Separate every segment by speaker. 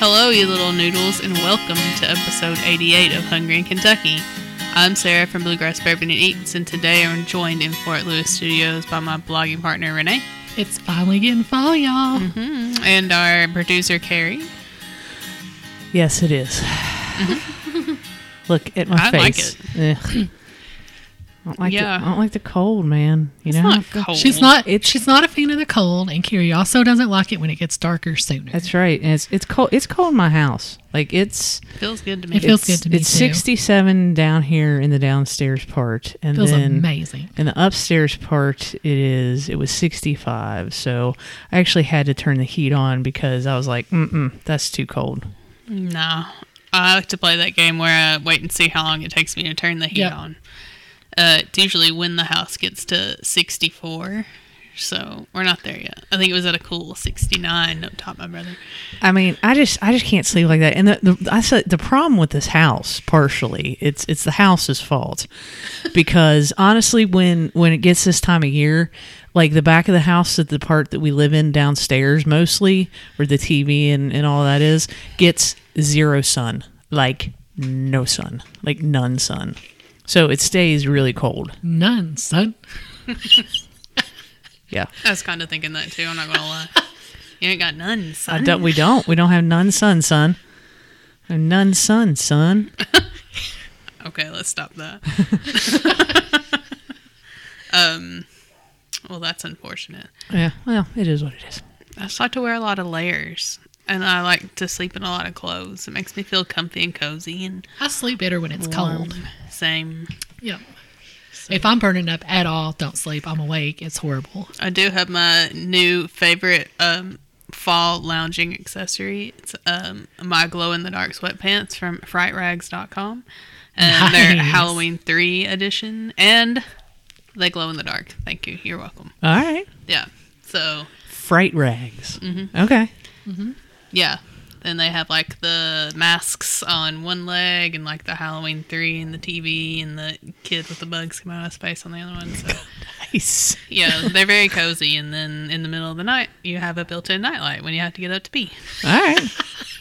Speaker 1: Hello, you little noodles, and welcome to episode 88 of Hungry in Kentucky. I'm Sarah from Bluegrass Bourbon and Eats, and today I'm joined in Fort Lewis Studios by my blogging partner Renee
Speaker 2: It's finally getting fall, y'all.
Speaker 1: Mhm. and our producer Carrie.
Speaker 3: Yes, it is. Look at my
Speaker 1: I like
Speaker 3: face. I don't like
Speaker 1: Yeah.
Speaker 3: the, I don't like the cold, man. You
Speaker 1: It's
Speaker 3: know,
Speaker 1: not cold.
Speaker 2: She's not.
Speaker 3: It's-
Speaker 2: she's not a fan of the cold, and Carrie also doesn't like it when it gets darker sooner.
Speaker 3: That's right. And it's it's cold. It's cold in my house. Like it's
Speaker 1: Feels good to me.
Speaker 2: It feels good to me,
Speaker 3: It's 67 down here in the downstairs part, and
Speaker 2: feels
Speaker 3: then
Speaker 2: amazing.
Speaker 3: in the upstairs part, it is it was 65. So I actually had to turn the heat on because I was like, mm that's too cold.
Speaker 1: No. I like to play that game where I wait and see how long it takes me to turn the heat
Speaker 2: Yep.
Speaker 1: on. Uh, it's usually when the house gets to 64. So we're not there yet. I think it was at a cool 69 up top, my brother.
Speaker 3: I mean, I just I just can't sleep like that. And the, the I said the problem with this house, partially, it's it's the house's fault. Because honestly, when when it gets this time of year, like the back of the house the part that we live in downstairs mostly, where the TV and, and all that is, gets zero sun. Like no sun. Like none sun. So it stays really cold.
Speaker 2: None, son.
Speaker 3: Yeah.
Speaker 1: I was kind of thinking that too. I'm not gonna lie. You ain't got none,
Speaker 3: I
Speaker 1: son.
Speaker 3: don't, we don't. We don't have none sun, son. None sun, son.
Speaker 1: Okay, let's stop that. um, well, that's unfortunate.
Speaker 3: Yeah. Well, it is what it is.
Speaker 1: I just like to wear a lot of layers, and I like to sleep in a lot of clothes. It makes me feel comfy and cozy and
Speaker 2: I sleep better when it's cold.
Speaker 1: Same.
Speaker 2: Yep. If I'm burning up at all, don't sleep. I'm awake. It's horrible.
Speaker 1: I do have my new favorite um, fall lounging accessory. It's um, my glow in the dark sweatpants from frightrags.com. And they're Halloween 3 edition. And they glow in the dark. Thank you. You're welcome.
Speaker 3: All right.
Speaker 1: Yeah. So,
Speaker 3: Fright rags.
Speaker 1: Mm-hmm.
Speaker 3: Okay.
Speaker 1: Yeah. Then they have like the masks on one leg and like the Halloween 3 and the TV and the kid with the bugs come out of his face on the other one. So,
Speaker 3: Nice.
Speaker 1: yeah, they're very cozy. And then in the middle of the night, you have a built in nightlight when you have to get up to pee.
Speaker 3: All right.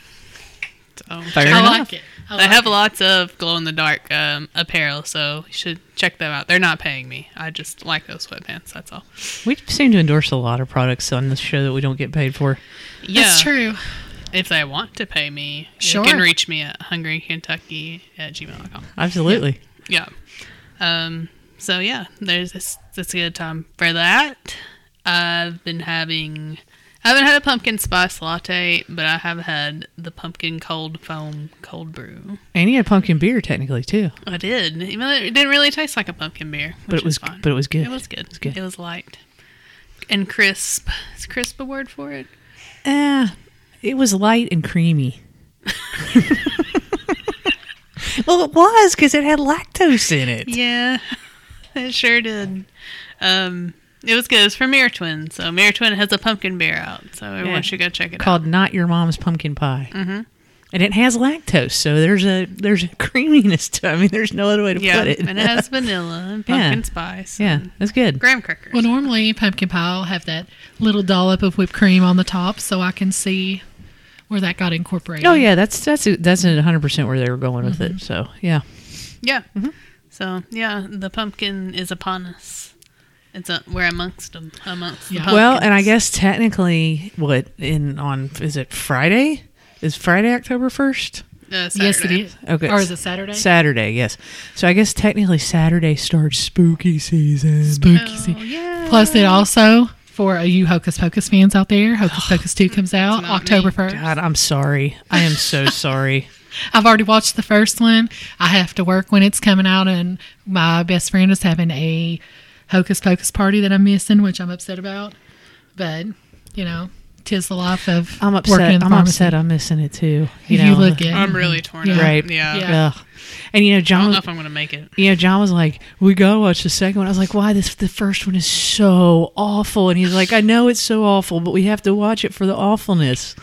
Speaker 1: So
Speaker 3: Fair
Speaker 2: I
Speaker 3: enough.
Speaker 2: like it. I
Speaker 1: They
Speaker 2: like
Speaker 1: have
Speaker 2: it.
Speaker 1: lots of glow in the dark um, apparel, so you should check them out. They're not paying me. I just like those sweatpants. That's all.
Speaker 3: We seem to endorse a lot of products on this show that we don't get paid for.
Speaker 1: Yeah,
Speaker 2: That's true.
Speaker 1: If they want to pay me,
Speaker 2: Sure.
Speaker 1: you can reach me at hungrykentucky at gmail.com.
Speaker 3: Absolutely.
Speaker 1: Yeah. Um. So yeah, there's this. It's a good time for that. I've been having. I haven't had a pumpkin spice latte, but I have had the pumpkin cold foam cold brew.
Speaker 3: And you had pumpkin beer technically too.
Speaker 1: I did. Even though it didn't really taste like a pumpkin beer,
Speaker 3: But it was
Speaker 1: fine.
Speaker 3: but it was good.
Speaker 1: It was good.
Speaker 3: It's good.
Speaker 1: It was light and crisp. Is crisp a word for it?
Speaker 3: Eh, it was light and creamy. well, it was because it had lactose in it.
Speaker 1: Yeah, it sure did. Um, it was good. It was from Mirror Twin. So Mirror Twin has a pumpkin beer out. So everyone
Speaker 3: Yeah.
Speaker 1: should go check it
Speaker 3: Called Not Your Mom's Pumpkin Pie. Mm-hmm. And it has lactose, so there's a there's a creaminess to. it. I mean, there's no other way to
Speaker 1: out. Yeah,
Speaker 3: put it.
Speaker 1: and it has vanilla and
Speaker 3: Yeah.
Speaker 1: pumpkin spice.
Speaker 3: yeah,
Speaker 1: and
Speaker 3: that's good.
Speaker 1: graham crackers.
Speaker 2: Well, normally pumpkin pie will have that little dollop of whipped cream on the top, so I can see where that got incorporated.
Speaker 3: Oh yeah, that's that's that's a hundred percent where they were going with it. So yeah,
Speaker 1: yeah.
Speaker 3: Mm-hmm.
Speaker 1: So yeah, the pumpkin is upon us. It's a, we're amongst them. Amongst
Speaker 2: Yeah.
Speaker 1: the
Speaker 3: well, and I guess technically, what in on is it Friday? Is Friday October first?
Speaker 1: Uh,
Speaker 2: yes, it
Speaker 1: Saturday.
Speaker 2: is.
Speaker 3: Okay.
Speaker 2: Or is it Saturday?
Speaker 3: Saturday, yes. So I guess technically Saturday starts spooky season.
Speaker 2: Spooky.
Speaker 1: Oh,
Speaker 2: season.
Speaker 1: yeah.
Speaker 2: Plus, it also for you Hocus Pocus fans out there, Hocus Pocus two comes out October first.
Speaker 3: God, I'm sorry. I am so sorry.
Speaker 2: I've already watched the first one. I have to work when it's coming out, and my best friend is having a Hocus Pocus party that I'm missing, which I'm upset about. But you know, tis the life of
Speaker 3: I'm
Speaker 2: working
Speaker 3: upset.
Speaker 2: in the
Speaker 3: I'm
Speaker 2: pharmacy.
Speaker 3: upset. I'm missing it too.
Speaker 2: You,
Speaker 3: You, know,
Speaker 2: look it.
Speaker 1: I'm really torn
Speaker 2: Yeah.
Speaker 1: up.
Speaker 3: Right.
Speaker 1: Yeah.
Speaker 2: Yeah.
Speaker 3: And you know,
Speaker 1: I don't
Speaker 3: John.
Speaker 1: know if I'm gonna make it.
Speaker 3: You know, John was like, "We gotta watch the second one." I was like, "Why? This the first one is so awful." And he's like, "I know it's so awful, but we have to watch it for the awfulness."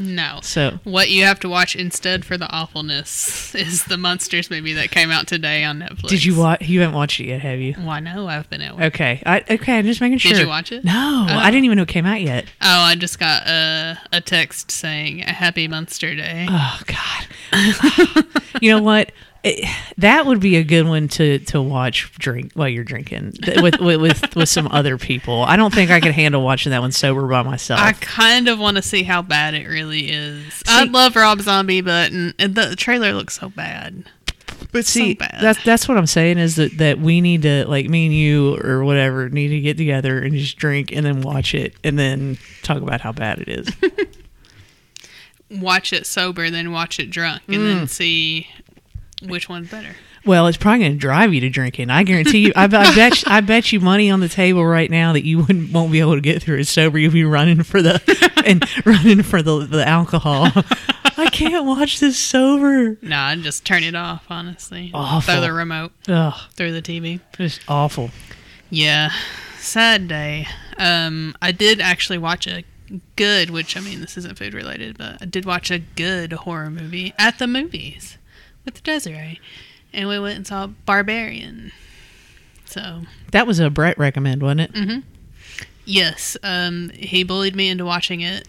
Speaker 1: No.
Speaker 3: So
Speaker 1: What you have to watch instead for the awfulness is the Munsters movie that came out today on Netflix.
Speaker 3: did you watch? You haven't watched it yet, have you?
Speaker 1: Why no? I've been at work.
Speaker 3: Okay, I, okay. I'm just making sure.
Speaker 1: Did you watch it?
Speaker 3: No,
Speaker 1: Oh.
Speaker 3: I didn't even know it came out yet.
Speaker 1: Oh, I just got a, a text saying a happy Munster Day.
Speaker 3: Oh God. you know what? It- that would be a good one to to watch drink while you're drinking with with with, with some other people. I don't think I could handle watching that one sober by myself.
Speaker 1: I kind of want to see how bad it really is. I love Rob Zombie, but n- the trailer looks so bad.
Speaker 3: but see,
Speaker 1: bad.
Speaker 3: that's that's what I'm saying is that that we need to like me and you or whatever need to get together and just drink and then watch it and then talk about how bad it is.
Speaker 1: Watch it sober, then watch it drunk, and then mm. see which one's better.
Speaker 3: Well, it's probably going to drive you to drinking. I guarantee you. I, I bet. I bet you money on the table right now that you wouldn't won't be able to get through it sober. You'll be running for the and running for the the alcohol. I can't watch this sober.
Speaker 1: No, I'd just turn it off, honestly.
Speaker 3: Awful.
Speaker 1: Throw the remote
Speaker 3: Ugh,
Speaker 1: through the TV.
Speaker 3: just awful.
Speaker 1: Yeah, sad day. Um, I did actually watch a good, which I mean, this isn't food related, but I did watch a good horror movie at the movies with Desiree, and we went and saw Barbarian. So
Speaker 3: That was a Brett recommend, wasn't it?
Speaker 1: yes, um, he bullied me into watching it,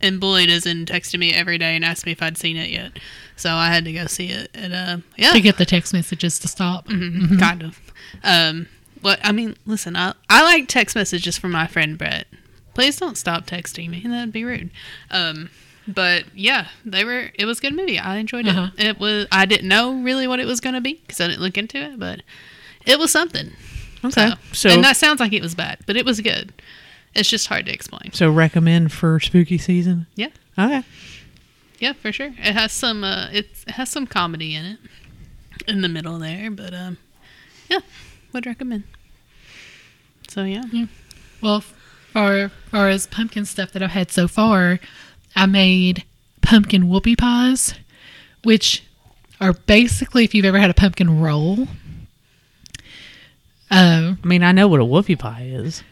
Speaker 1: and bullied as in texted me every day and asked me if I'd seen it yet. So I had to go see it, and uh, yeah,
Speaker 2: to get the text messages to stop.
Speaker 1: Mhm, kind of. Um, but I mean, listen, I I like text messages from my friend Brett. Please don't stop texting me. That'd be rude. Um, but yeah, they were. It was a good movie. I enjoyed
Speaker 2: Uh-huh.
Speaker 1: it. It was. I didn't know really what it was going to be because I didn't look into it, but it was something.
Speaker 3: Okay.
Speaker 1: So,
Speaker 3: So
Speaker 1: and that sounds like it was bad, but it was good. It's just hard to explain.
Speaker 3: so recommend for spooky season.
Speaker 1: Yeah,
Speaker 3: Okay.
Speaker 1: yeah, for sure. It has some. Uh, it's, it has some comedy in it in the middle there, but um, yeah, would recommend. So yeah.
Speaker 2: Well, for far as pumpkin stuff that I've had so far, I made pumpkin whoopie pies, which are basically if you've ever had a pumpkin roll. Uh,
Speaker 3: I mean, I know what a whoopie pie is.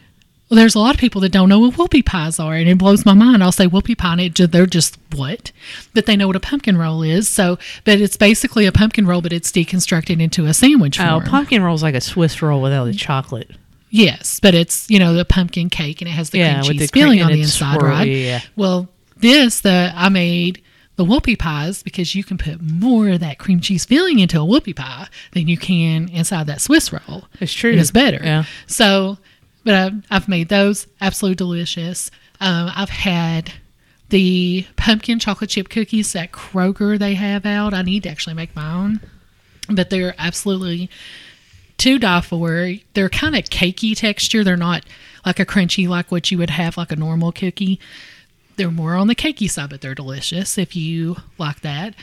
Speaker 2: well, there's a lot of people that don't know what whoopie pies are, and it blows my mind. I'll say whoopie pie, and it, they're just what? But they know what a pumpkin roll is. So, but it's basically a pumpkin roll, but it's deconstructed into a sandwich
Speaker 3: Oh,
Speaker 2: form.
Speaker 3: pumpkin roll's like a Swiss roll without the chocolate.
Speaker 2: Yes, but it's you know the pumpkin cake and it has the
Speaker 3: Yeah,
Speaker 2: cream cheese filling on the inside,
Speaker 3: swirly,
Speaker 2: right?
Speaker 3: yeah.
Speaker 2: Well, this the I made the whoopie pies because you can put more of that cream cheese filling into a whoopie pie than you can inside that Swiss roll.
Speaker 3: It's true.
Speaker 2: It's better.
Speaker 3: Yeah.
Speaker 2: So, but I've, I've made those absolutely delicious. Um, I've had the pumpkin chocolate chip cookies that Kroger they have out. I need to actually make my own, but they're absolutely to die for. They're kind of cakey texture. They're not like a crunchy like what you would have like a normal cookie. They're more on the cakey side, but they're delicious if you like that.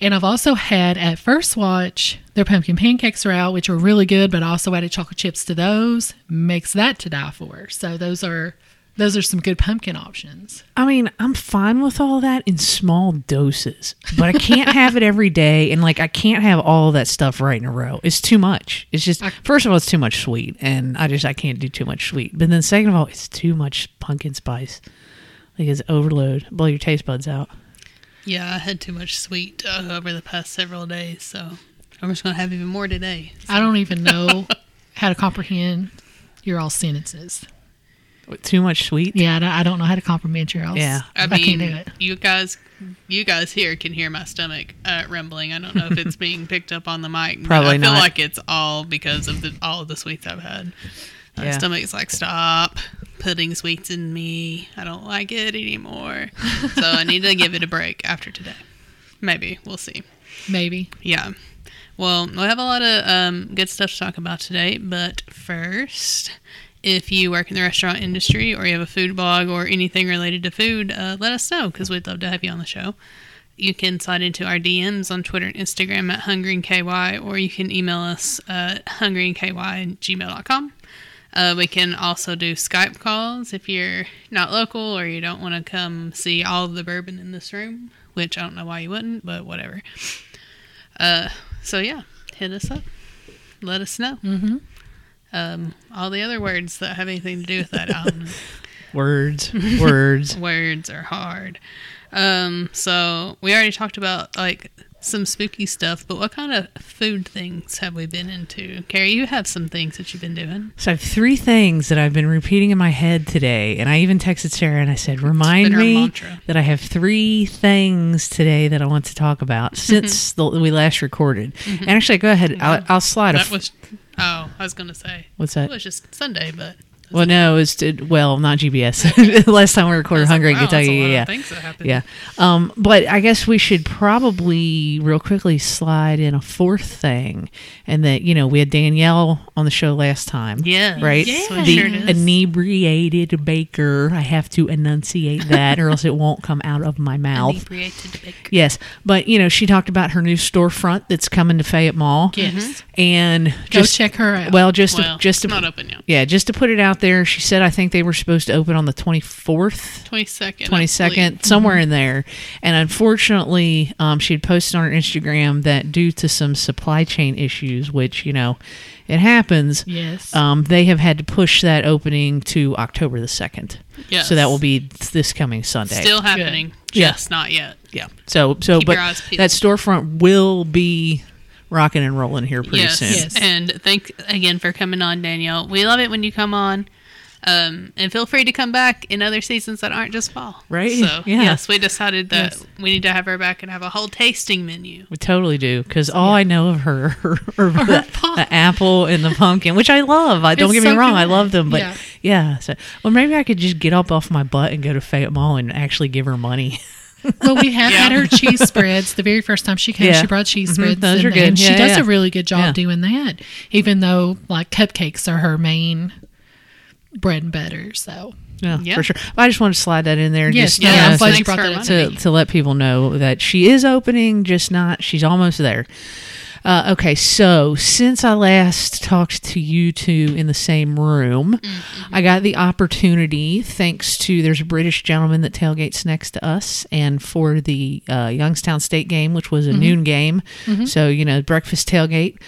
Speaker 2: And I've also had at First Watch, their pumpkin pancakes are out, which are really good, but I also added chocolate chips to those. Makes that to die for. So those are those are some good pumpkin options.
Speaker 3: I mean, I'm fine with all that in small doses, but I can't have it every day, and like I can't have all that stuff right in a row. It's too much. It's just first of all, it's too much sweet, and I just I can't do too much sweet. But then second of all, it's too much pumpkin spice. Like it's overload. Blow your taste buds out.
Speaker 1: Yeah, I had too much sweet uh, over the past several days, so I'm just gonna have even more today.
Speaker 2: I don't even know how to comprehend your all sentences.
Speaker 3: With Too much sweet.
Speaker 2: Yeah, I don't, know how to comprehend your all.
Speaker 3: Yeah.
Speaker 1: I
Speaker 2: I
Speaker 1: mean,
Speaker 2: can't do it.
Speaker 1: you guys, you guys here can hear my stomach uh, rumbling. I don't know if it's being picked up on the mic. but
Speaker 3: Probably
Speaker 1: I feel like it's all because of the all of the sweets I've had. My
Speaker 3: Yeah.
Speaker 1: stomach's like, stop putting sweets in me. I don't like it anymore. so I need to give it a break after today. Maybe we'll see.
Speaker 2: Maybe.
Speaker 1: Yeah. Well, we have a lot of um, good stuff to talk about today, but first, if you work in the restaurant industry or you have a food blog or anything related to food, uh, let us know because we'd love to have you on the show. You can slide into our DMs on Twitter and Instagram at hungryinky, or you can email us at hungryinky at gmail.com. Uh, we can also do Skype calls if you're not local or you don't want to come see all of the bourbon in this room, which I don't know why you wouldn't, but whatever. Uh, so yeah, hit us up. Let us know.
Speaker 2: Mm-hmm.
Speaker 1: Um, all the other words that have anything to do with that, I.
Speaker 3: Words. Words.
Speaker 1: words are hard. Um, so we already talked about like some spooky stuff, but what kind of food things have we been into? Carrie, you have some things that you've been doing.
Speaker 3: So I have three things that I've been repeating in my head today, and I even texted Sarah and I said, "Remind me
Speaker 1: mantra.
Speaker 3: that I have three things today that I want to talk about mm-hmm. since the, we last recorded." Mm-hmm. And actually, go ahead. I'll, I'll slide. A
Speaker 1: That
Speaker 3: f-
Speaker 1: was oh, I was gonna say
Speaker 3: what's that?
Speaker 1: it was just Sunday, but
Speaker 3: Well, no, it was to, well, not GBS. Last time we recorded
Speaker 1: like,
Speaker 3: Hungry
Speaker 1: wow, that's a
Speaker 3: Kentucky,
Speaker 1: lot
Speaker 3: yeah,
Speaker 1: of that happened.
Speaker 3: yeah. Um, but I guess we should probably real quickly slide in a fourth thing, and that you know we had Danielle on the show last time,
Speaker 1: Yeah,
Speaker 3: right?
Speaker 1: Yes,
Speaker 3: The
Speaker 1: sure
Speaker 3: inebriated baker. I have to enunciate that, or else it won't come out of my mouth.
Speaker 1: Inebriated bake.
Speaker 3: Yes, but you know she talked about her new storefront that's coming to Fayette Mall,
Speaker 2: Yes.
Speaker 3: And
Speaker 2: Go
Speaker 3: just
Speaker 2: check her out.
Speaker 3: well, just
Speaker 1: Well,
Speaker 3: to, just to
Speaker 1: not open yet.
Speaker 3: yeah, just to put it out there, she said I think they were supposed to open on the 24th,
Speaker 1: Twenty second.
Speaker 3: 22nd, somewhere in there. And unfortunately, um, she had posted on her Instagram that due to some supply chain issues, which, you know, it happens,
Speaker 2: yes.
Speaker 3: um, they have had to push that opening to October the 2nd.
Speaker 1: Yes.
Speaker 3: So that will be this coming Sunday.
Speaker 1: Still happening,
Speaker 3: Yeah.
Speaker 1: just not yet.
Speaker 3: yeah. So, so,
Speaker 1: Keep
Speaker 3: but
Speaker 1: your eyes peeled.
Speaker 3: that storefront will be rocking and rolling here pretty
Speaker 1: yes.
Speaker 3: soon.
Speaker 2: Yes.
Speaker 1: And thank again for coming on, Danielle. We love it when you come on. Um, and feel free to come back in other seasons that aren't just fall.
Speaker 3: Right?
Speaker 1: So
Speaker 3: Yeah.
Speaker 1: yes, we decided that
Speaker 2: Yes.
Speaker 1: we need to have her back and have a whole tasting menu.
Speaker 3: We totally do because all I know of her are the, the apple and the pumpkin, which I love. I don't
Speaker 2: It's
Speaker 3: get me
Speaker 2: so
Speaker 3: wrong, I love them, but
Speaker 2: Yeah.
Speaker 3: yeah. so well, maybe I could just get up off my butt and go to Fayette Mall and actually give her money.
Speaker 2: well, we have
Speaker 1: Yeah.
Speaker 2: had her cheese spreads. The very first time she came,
Speaker 3: Yeah.
Speaker 2: she brought cheese
Speaker 3: Mhm,
Speaker 2: spreads.
Speaker 3: those
Speaker 2: and,
Speaker 3: are good.
Speaker 2: and she
Speaker 3: Yeah,
Speaker 2: does a really good job
Speaker 3: Yeah.
Speaker 2: doing that, even though like cupcakes are her main bread and butter. So
Speaker 3: Yeah,
Speaker 1: Yeah.
Speaker 3: for sure. I just wanted to slide that in there.
Speaker 2: Yes,
Speaker 3: just,
Speaker 2: no,
Speaker 3: yeah,
Speaker 2: I'm
Speaker 3: so-
Speaker 2: glad you brought that up.
Speaker 3: to, to let people know that she is opening, just not, she's almost there. Uh, okay, so since I last talked to you two in the same room,
Speaker 1: Mm-hmm.
Speaker 3: I got the opportunity, thanks to there's a British gentleman that tailgates next to us, and for the uh, Youngstown State game, which was a
Speaker 1: Mm-hmm.
Speaker 3: noon game, so you know breakfast tailgate,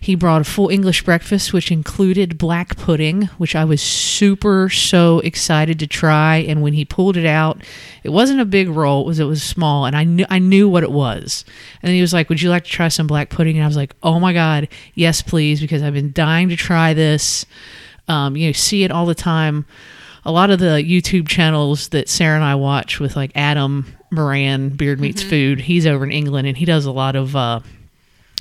Speaker 3: he brought a full English breakfast, which included black pudding, which I was super so excited to try. And when he pulled it out, it wasn't a big roll; it was it was small, and I knew I knew what it was. And then he was like, "Would you like to try some black pudding?" And I was like, "Oh my god, yes, please!" Because I've been dying to try this. Um, you know, see it all the time. A lot of the YouTube channels that Sarah and I watch with like Adam Moran, Beard Meets Food, he's over in England and he does a lot of uh,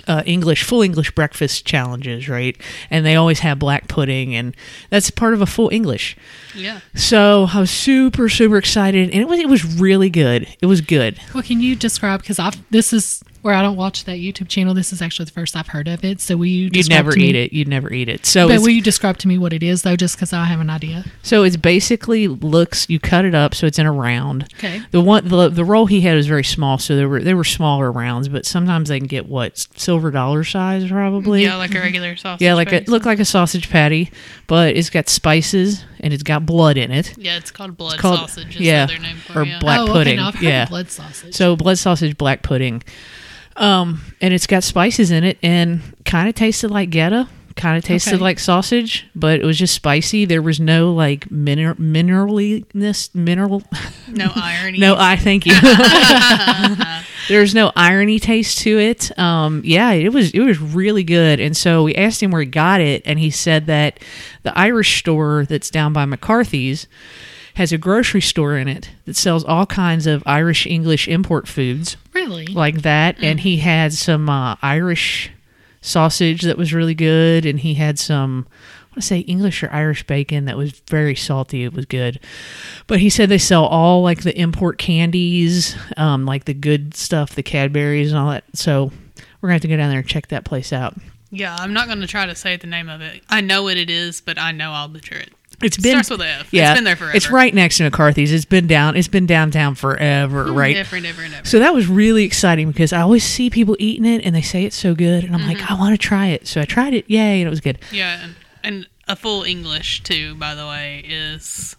Speaker 3: uh, English, full English breakfast challenges, right? And they always have black pudding, and that's part of a full English.
Speaker 1: Yeah.
Speaker 3: So I was super, super excited, and it was it was really good. It was good.
Speaker 2: Well, can you describe? Because I've this is where I don't watch that YouTube channel. This is actually the first I've heard of it. So will you?
Speaker 3: You'd never
Speaker 2: to me-
Speaker 3: eat it. You'd never eat it. So
Speaker 2: But will you describe to me what it is though, just because I have an idea?
Speaker 3: so it's basically looks. You cut it up so it's in a round.
Speaker 2: Okay.
Speaker 3: The one the, the roll he had was very small, so there were there were smaller rounds, but sometimes they can get what silver dollar size probably.
Speaker 1: Yeah, like a regular sausage.
Speaker 3: Yeah, like it looked like a sausage patty, but it's got spices and it's got blood in it.
Speaker 1: Yeah, it's called blood
Speaker 3: called-
Speaker 1: sausage. Is
Speaker 3: yeah,
Speaker 1: the other name for
Speaker 3: or
Speaker 1: yeah.
Speaker 3: black
Speaker 2: oh,
Speaker 3: pudding,
Speaker 2: Okay, no,
Speaker 3: yeah.
Speaker 2: blood sausage.
Speaker 3: So blood sausage, black pudding, um, and it's got spices in it, and kind of tasted like goetta, kind of tasted
Speaker 2: Okay.
Speaker 3: like sausage, but it was just spicy. There was no like mineral mineraliness, mineral.
Speaker 1: No irony.
Speaker 3: no, I thank you. There's no irony taste to it. Um, yeah, it was it was really good. And so we asked him where he got it, and he said that the Irish store that's down by McCarthy's has a grocery store in it that sells all kinds of Irish English import foods
Speaker 2: really,
Speaker 3: like that. And he had some uh, Irish sausage that was really good, and he had some. I want to say English or Irish bacon that was very salty. It was good, but he said they sell all like the import candies, um, like the good stuff, the Cadburys and all that. So we're gonna have to go down there and check that place out.
Speaker 1: Yeah, I'm not going to try to say the name of it. I know what it is, but I know I'll butcher it.
Speaker 3: It's
Speaker 1: It
Speaker 3: been
Speaker 1: starts with F.
Speaker 3: yeah,
Speaker 1: It's been there forever.
Speaker 3: It's right next to McCarthy's. It's been down. It's been downtown forever, hmm, right?
Speaker 1: Different, different, different.
Speaker 3: So that was really exciting because I always see people eating it and they say it's so good, and I'm like, mm-hmm. I want to try it. So I tried it, yay, and it was good.
Speaker 1: Yeah, and, and a full English too, by the way, is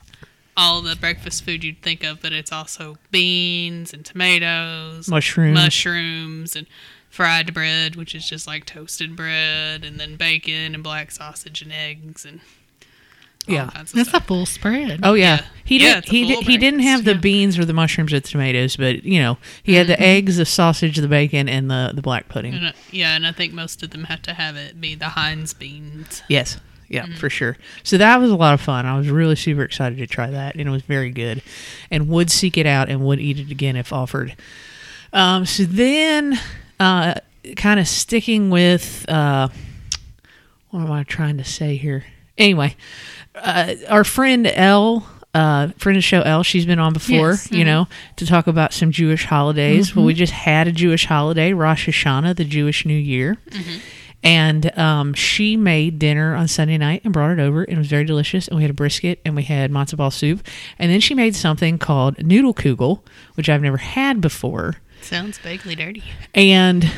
Speaker 1: all the breakfast food you'd think of, but it's also beans and tomatoes,
Speaker 3: Mushrooms.
Speaker 1: mushrooms, and fried bread, which is just like toasted bread, and then bacon and black sausage and eggs, and
Speaker 3: Yeah.
Speaker 1: kinds of
Speaker 2: That's a full spread.
Speaker 3: Oh yeah,
Speaker 1: Yeah.
Speaker 3: he
Speaker 1: Yeah,
Speaker 3: did. He did, he didn't have the
Speaker 1: breakfast,
Speaker 3: beans or the mushrooms or the tomatoes, but you know he had the eggs, the sausage, the bacon, and the the black pudding.
Speaker 1: And, uh, yeah, and I think most of them have to have it be the Heinz beans.
Speaker 3: Yes. Yeah, for sure. So that was a lot of fun. I was really super excited to try that, and it was very good. And would seek it out and would eat it again if offered. Um, so then, uh, kind of sticking with uh, what am I trying to say here? Anyway, uh, our friend Elle, uh, friend of the show Elle, she's been on before,
Speaker 2: Yes.
Speaker 3: you know, to talk about some Jewish holidays. Well, we just had a Jewish holiday, Rosh Hashanah, the Jewish New Year. And um, she made dinner on Sunday night and brought it over, and it was very delicious. And we had a brisket and we had matzo ball soup. And then she made something called noodle kugel, which I've never had before
Speaker 1: Sounds vaguely dirty.
Speaker 3: and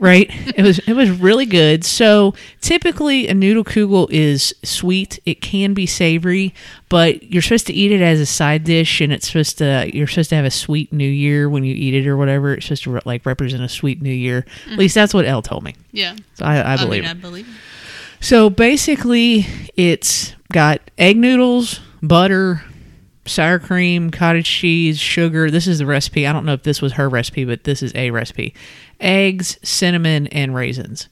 Speaker 3: right? It was it was really good. So typically a noodle kugel is sweet. It can be savory but you're supposed to eat it as a side dish and it's supposed to you're supposed to have a sweet new year when you eat it or whatever. It's supposed to re- like represent a sweet new year. At mm-hmm. least that's what Elle told me.
Speaker 1: Yeah,
Speaker 3: so i, I
Speaker 1: I,
Speaker 3: believe
Speaker 1: mean. I believe.
Speaker 3: So basically, it's got egg noodles, butter, sour cream, cottage cheese, sugar. This is the recipe. I don't know if this was her recipe, but this is a recipe. Eggs, cinnamon, and raisins.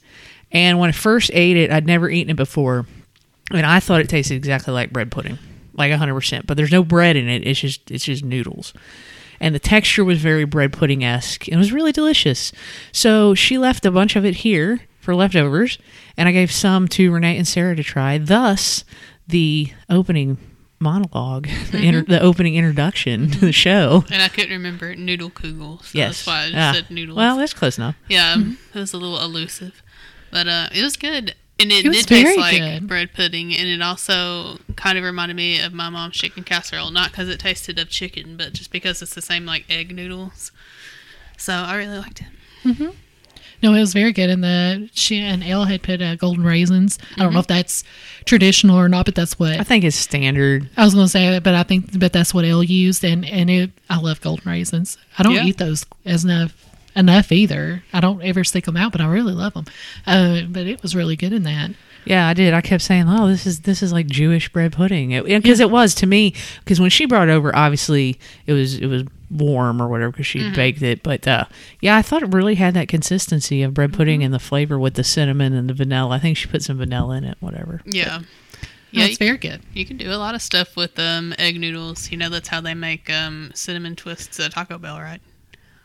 Speaker 3: And when I first ate it, I'd never eaten it before, and I thought it tasted exactly like bread pudding, like 100%. But there's no bread in it. It's just it's just noodles and the texture was very bread pudding esque. It was really delicious. So she left a bunch of it here for leftovers, and I gave some to Renee and Sarah to try. Thus, the opening monologue, the, inter- the opening introduction to the show.
Speaker 1: And I couldn't remember noodle kugel, so
Speaker 3: yes,
Speaker 1: that's why I just
Speaker 3: Ah,
Speaker 1: said noodles.
Speaker 3: Well, that's close enough.
Speaker 1: yeah, it was a little elusive, but uh, it was good. And it,
Speaker 2: It
Speaker 1: did taste like
Speaker 2: good.
Speaker 1: bread pudding, and it also kind of reminded me of my mom's chicken casserole. Not because it tasted of chicken, but just because it's the same like egg noodles. So I really liked it.
Speaker 2: No, it was very good. And the she and Elle had put uh, golden raisins. I
Speaker 1: Mm-hmm.
Speaker 2: don't know if that's traditional or not, but that's what
Speaker 3: I think is standard.
Speaker 2: I was going to say. But I think, but that's what Elle used, and and it, I love golden raisins. I don't
Speaker 1: Yeah.
Speaker 2: eat those as enough enough either. I don't ever stick them out, but I really love them. Uh, but it was really good in that.
Speaker 3: Yeah, I did. I kept saying, "Oh, this is this is like Jewish bread pudding," because it, was to me. Because when she brought over, obviously it was it was warm or whatever because she baked it. But uh, yeah, I thought it really had that consistency of bread pudding and the flavor with the cinnamon and the vanilla. I think she put some vanilla in it. Whatever.
Speaker 1: Yeah.
Speaker 2: Yeah,
Speaker 1: Yeah,
Speaker 2: it's very good.
Speaker 1: You can do a lot of stuff with um, egg noodles. You know, that's how they make um, cinnamon twists at Taco Bell, right?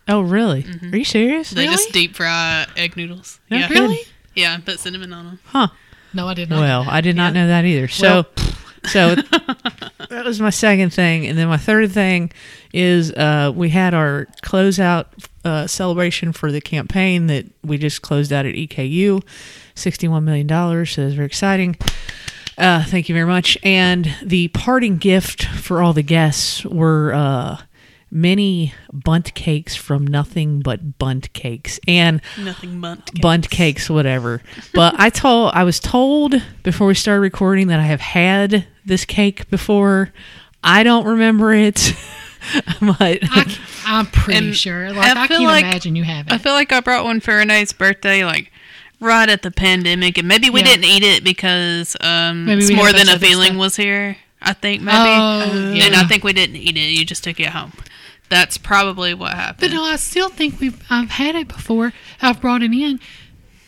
Speaker 3: Oh, really? Are you serious?
Speaker 1: They
Speaker 2: Really?
Speaker 1: just deep fry egg noodles.
Speaker 3: No
Speaker 1: yeah.
Speaker 3: kidding.
Speaker 2: Really?
Speaker 1: Yeah, put cinnamon on them.
Speaker 3: Huh.
Speaker 2: No, I did not.
Speaker 3: Well, I did not know that either. So, so that was my second thing, and then my third thing is uh, we had our closeout uh, celebration for the campaign that we just closed out at EKU, sixty-one million dollars. So it was very exciting. Uh, thank you very much. And the parting gift for all the guests were uh, many Bundt cakes from Nothing Bundt Cakes and
Speaker 1: Nothing but
Speaker 3: Bundt cakes, whatever. But I told I was told before we started recording that I have had this cake before. I don't remember it, but
Speaker 2: I, am pretty sure. Like
Speaker 1: I
Speaker 2: I,
Speaker 1: feel
Speaker 2: can't
Speaker 1: like-
Speaker 2: imagine you haven't.
Speaker 1: I feel like I brought one for Renee's birthday, like right at the pandemic, and maybe we
Speaker 2: Yeah.
Speaker 1: didn't eat it because um,
Speaker 2: Maybe
Speaker 1: it's
Speaker 2: we had a
Speaker 1: more than a feeling
Speaker 2: stuff.
Speaker 1: was here. I think maybe,
Speaker 2: Oh, yeah.
Speaker 1: and I think we didn't eat it. You just took it home. That's probably what happened.
Speaker 2: But no, I still think we've I've had it before. I've brought it in,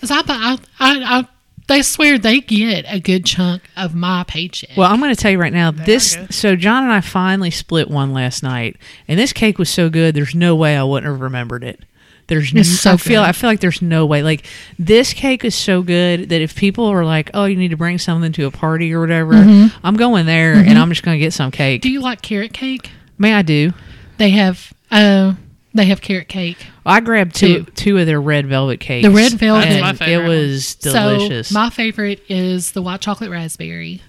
Speaker 2: cause I, I, I, I they swear they get a good chunk of my paycheck.
Speaker 3: well, I'm going to tell you right now. This so John and I finally split one last night, and this cake was so good. There's no way I wouldn't have remembered it. There's n-
Speaker 2: It's so
Speaker 3: I feel
Speaker 2: good.
Speaker 3: I feel like there's no way. Like this cake is so good that if people are like, "Oh, you need to bring something to a party or whatever," mm-hmm. I'm going there mm-hmm. and I'm just going to get some cake.
Speaker 2: do you like carrot cake?
Speaker 3: May I do?
Speaker 2: They have uh they have carrot cake.
Speaker 3: I grabbed two
Speaker 2: Two.
Speaker 3: two of their red velvet cakes.
Speaker 2: The red velvet-
Speaker 3: and
Speaker 1: That's my
Speaker 3: It was delicious.
Speaker 2: So my favorite is the white chocolate raspberry,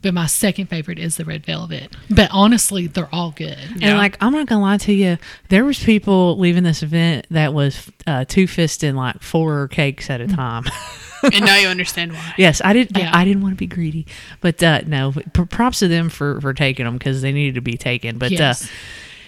Speaker 2: but my second favorite is the red velvet. But honestly, they're all good.
Speaker 1: Yeah.
Speaker 3: And like, I'm not gonna lie to you, there was people leaving this event that was uh, two fisting like four cakes at a time.
Speaker 1: and now you understand why.
Speaker 3: yes, I did.
Speaker 2: Yeah.
Speaker 3: I, I didn't want to be greedy, but uh, no. but Props to them for for taking them because they needed to be taken. But
Speaker 2: Yes.
Speaker 3: uh,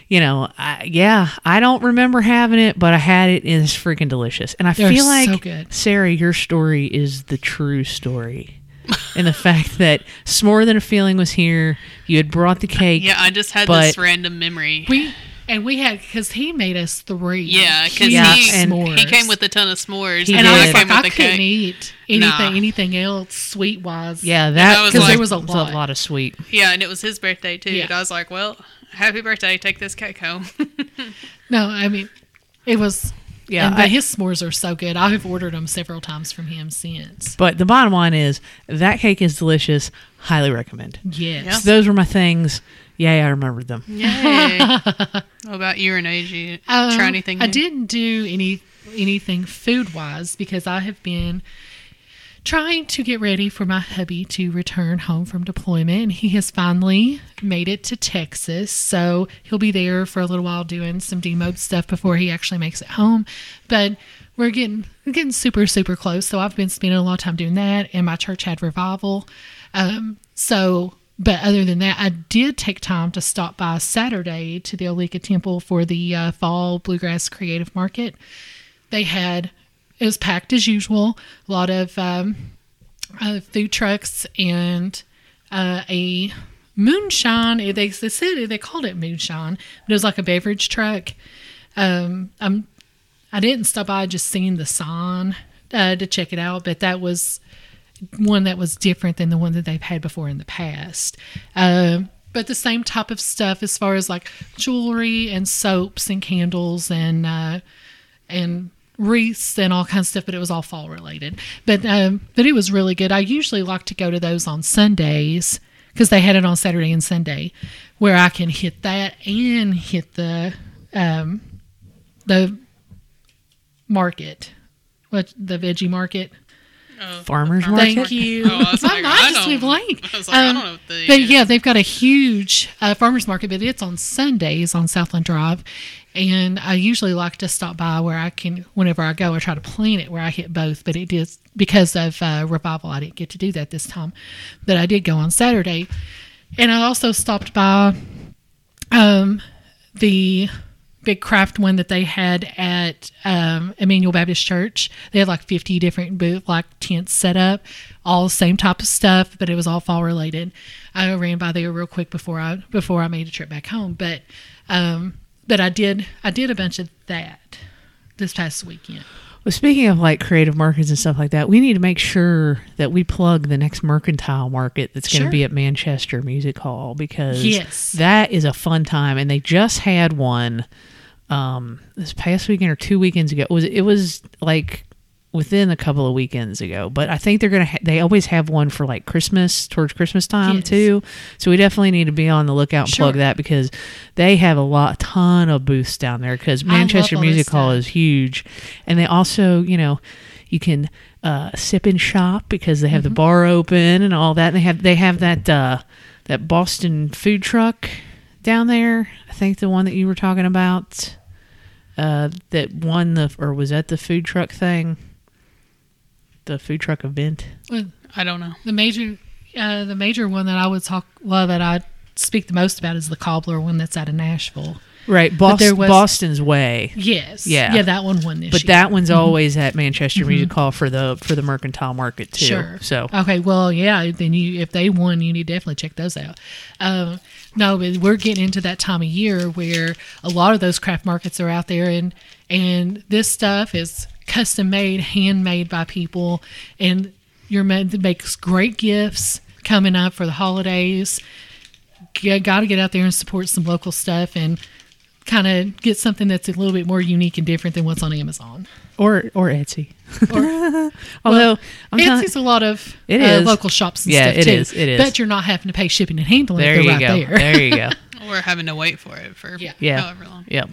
Speaker 3: you know, I, yeah, I don't remember having it, but I had it. and It's freaking delicious, and I
Speaker 2: They're
Speaker 3: feel like
Speaker 2: good.
Speaker 3: Sarah, your story is the true story. in the fact that S'more Than a Feeling was here. You had brought the cake.
Speaker 1: Yeah, I just had this random memory.
Speaker 2: We and we had because he made us three.
Speaker 1: yeah, because
Speaker 3: Yeah,
Speaker 1: he,
Speaker 3: and-
Speaker 1: he came with a ton of s'mores.
Speaker 3: He
Speaker 2: and
Speaker 3: did.
Speaker 2: I
Speaker 1: I
Speaker 2: was like, I couldn't
Speaker 1: cake.
Speaker 2: eat anything,
Speaker 1: Nah.
Speaker 2: anything else sweet wise.
Speaker 3: Yeah,
Speaker 1: that
Speaker 3: that
Speaker 1: was
Speaker 3: because
Speaker 1: like-
Speaker 3: there
Speaker 2: was a
Speaker 3: was
Speaker 2: lot.
Speaker 3: a lot of sweet.
Speaker 1: Yeah, and it was his birthday too.
Speaker 2: Yeah.
Speaker 1: And I was like, well, happy birthday. Take this cake home.
Speaker 2: No, I mean, it was.
Speaker 3: Yeah,
Speaker 2: and, but
Speaker 3: I-
Speaker 2: his s'mores are so good. I have ordered them several times from him since.
Speaker 3: But the bottom line is that cake is delicious. Highly recommend.
Speaker 2: Yes.
Speaker 1: Yeah.
Speaker 3: So those were my things. Yay, I remembered them.
Speaker 1: Yay. what about you, Renee? Did you
Speaker 2: Um,
Speaker 1: try anything?
Speaker 2: I didn't do any anything food wise because I have been trying to get ready for my hubby to return home from deployment. And he has finally made it to Texas, so he'll be there for a little while doing some demob stuff before he actually makes it home. But we're getting we're getting super super close. So I've been spending a lot of time doing that, and my church had revival. Um, so, but other than that, I did take time to stop by Saturday to the Oleika Temple for the uh, fall bluegrass creative market. They had it was packed as usual. A lot of um, uh, food trucks and uh, a moonshine. They, they said they called it moonshine, but it was like a beverage truck. Um, I'm I didn't stop by just seeing the sign uh, to check it out, but that was one that was different than the one that they've had before in the past. Um, but the same type of stuff as far as like jewelry and soaps and candles and uh, and wreaths and all kinds of stuff, but it was all fall related. But um, but it was really good. I usually like to go to those on Sundays because they had it on Saturday and Sunday, where I can hit that and hit the um, the market, what the veggie market.
Speaker 1: Oh,
Speaker 3: Farmers market?
Speaker 2: Thank you.
Speaker 1: Oh, I was
Speaker 2: My
Speaker 1: like,
Speaker 2: mind
Speaker 1: I
Speaker 2: just went blank.
Speaker 1: I was like, I
Speaker 2: Um,
Speaker 1: don't know if they.
Speaker 2: But yeah, they've got a huge uh, farmers market, but it's on Sundays on Southland Drive. And I usually like to stop by where I can, whenever I go, I try to plan it where I hit both. But it is because of uh, revival, I didn't get to do that this time. But I did go on Saturday. And I also stopped by um, the big craft one that they had at um, Immanuel Baptist Church. They had like 50 different booth, like tents set up, all the same type of stuff, but it was all fall related. I ran by there real quick before I before I made a trip back home, but um, but I did I did a bunch of that this past weekend.
Speaker 3: Well, speaking of like creative markets and stuff like that, we need to make sure that we plug the next mercantile market that's going to
Speaker 2: Sure.
Speaker 3: be at Manchester Music Hall because
Speaker 2: Yes.
Speaker 3: that is a fun time. And they just had one um, this past weekend or two weekends ago. It was it was like within a couple of weekends ago, but I think they're gonna ha- they always have one for like Christmas towards Christmas time
Speaker 2: Yes.
Speaker 3: too. So we definitely need to be on the lookout and plug that because they have a lot ton of booths down there because Manchester Music Hall is huge, and they also you know you can uh, sip and shop because they have
Speaker 2: Mm-hmm.
Speaker 3: the bar open and all that. And they have they have that uh, that Boston food truck down there. I think the one that you were talking about uh, that won the or was that the food truck thing, the food truck event.
Speaker 1: I don't know.
Speaker 2: The major, uh, the major one that I would talk, well, that I speak the most about is the cobbler one that's out of Nashville.
Speaker 3: Right, Boston,
Speaker 2: was-
Speaker 3: Boston's Way.
Speaker 2: Yes,
Speaker 3: Yeah.
Speaker 2: yeah, that one won this
Speaker 3: But
Speaker 2: year.
Speaker 3: that one's always at Manchester Music Hall for the for the mercantile market too.
Speaker 2: Sure.
Speaker 3: So
Speaker 2: Okay, well, yeah. Then you, if they won, you need to definitely check those out. Um, no, but we're getting into that time of year where a lot of those craft markets are out there, and and this stuff is custom made, handmade by people, and you're made makes great gifts coming up for the holidays. Got to get out there and support some local stuff and kind of get something that's a little bit more unique and different than what's on Amazon.
Speaker 3: Or or Etsy.
Speaker 2: Or,
Speaker 3: Although I'm telling-
Speaker 2: Etsy's a lot of
Speaker 3: It
Speaker 2: uh,
Speaker 3: is.
Speaker 2: local shops and
Speaker 3: Yeah,
Speaker 2: stuff
Speaker 3: it
Speaker 2: too.
Speaker 3: is, it is.
Speaker 2: But you're not having to pay shipping and handling.
Speaker 3: there
Speaker 2: They're
Speaker 3: you
Speaker 2: right
Speaker 3: go.
Speaker 2: there.
Speaker 3: There you go.
Speaker 1: Or having to wait for it for
Speaker 2: Yeah.
Speaker 3: Yeah.
Speaker 1: however long.
Speaker 3: Yep.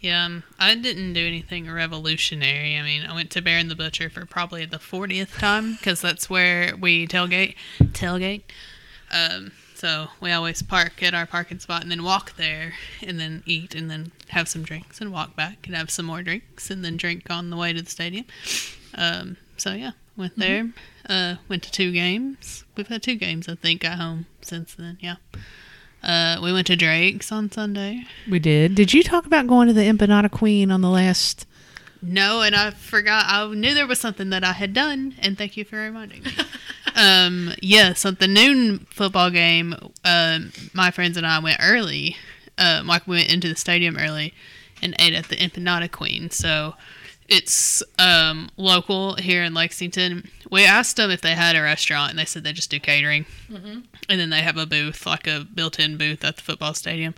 Speaker 1: Yeah, um, I didn't do anything revolutionary. I mean, I went to Baron the Butcher for probably the 40th time because that's where we tailgate. Tailgate. Um, so we always park at our parking spot and then walk there and then eat and then have some drinks and walk back and have some more drinks and then drink on the way to the stadium. Um, so yeah, went there. Uh, went to two games. We've had two games, I think, at home since then. Yeah. Uh, we went to Drake's on Sunday.
Speaker 3: We did. Did you talk about going to the Empanada Queen on the last?
Speaker 1: No, and I forgot. I knew there was something that I had done, and thank you for reminding me. um, yeah, so the noon football game, um, my friends and I went early. Um, like we went into the stadium early and ate at the Empanada Queen. So it's um, local here in Lexington. We asked them if they had a restaurant, and they said they just do catering. And then they have a booth, like a built-in booth at the football stadium.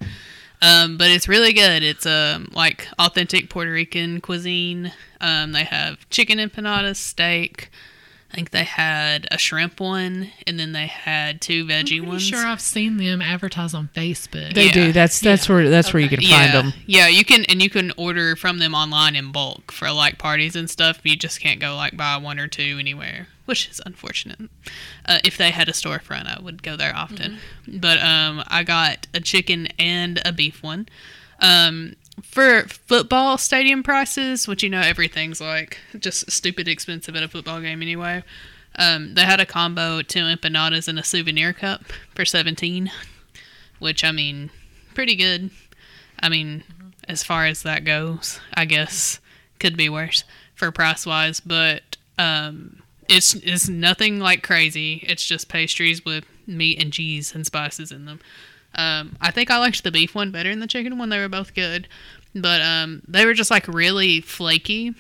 Speaker 1: Um, but it's really good. It's um, like authentic Puerto Rican cuisine. Um, they have chicken empanadas, steak. I think they had a shrimp one, and then they had two veggie
Speaker 2: Pretty
Speaker 1: ones.
Speaker 2: sure I've seen them advertised on Facebook.
Speaker 3: They
Speaker 1: Yeah.
Speaker 3: do. That's that's where that's where you can
Speaker 1: yeah,
Speaker 3: find them.
Speaker 1: yeah, you can, and you can order from them online in bulk for like parties and stuff. You just can't go like buy one or two anywhere, which is unfortunate. Uh, if they had a storefront, I would go there often. But um, I got a chicken and a beef one. Um, for football stadium prices, which you know everything's like just stupid expensive at a football game anyway. Um, they had a combo two empanadas and a souvenir cup for seventeen, which I mean, pretty good. I mean, as far as that goes, I guess could be worse for price wise, but um, it's it's nothing like crazy. It's just pastries with meat and cheese and spices in them. Um, I think I liked the beef one better than the chicken one. They were both good, but um, they were just like really flaky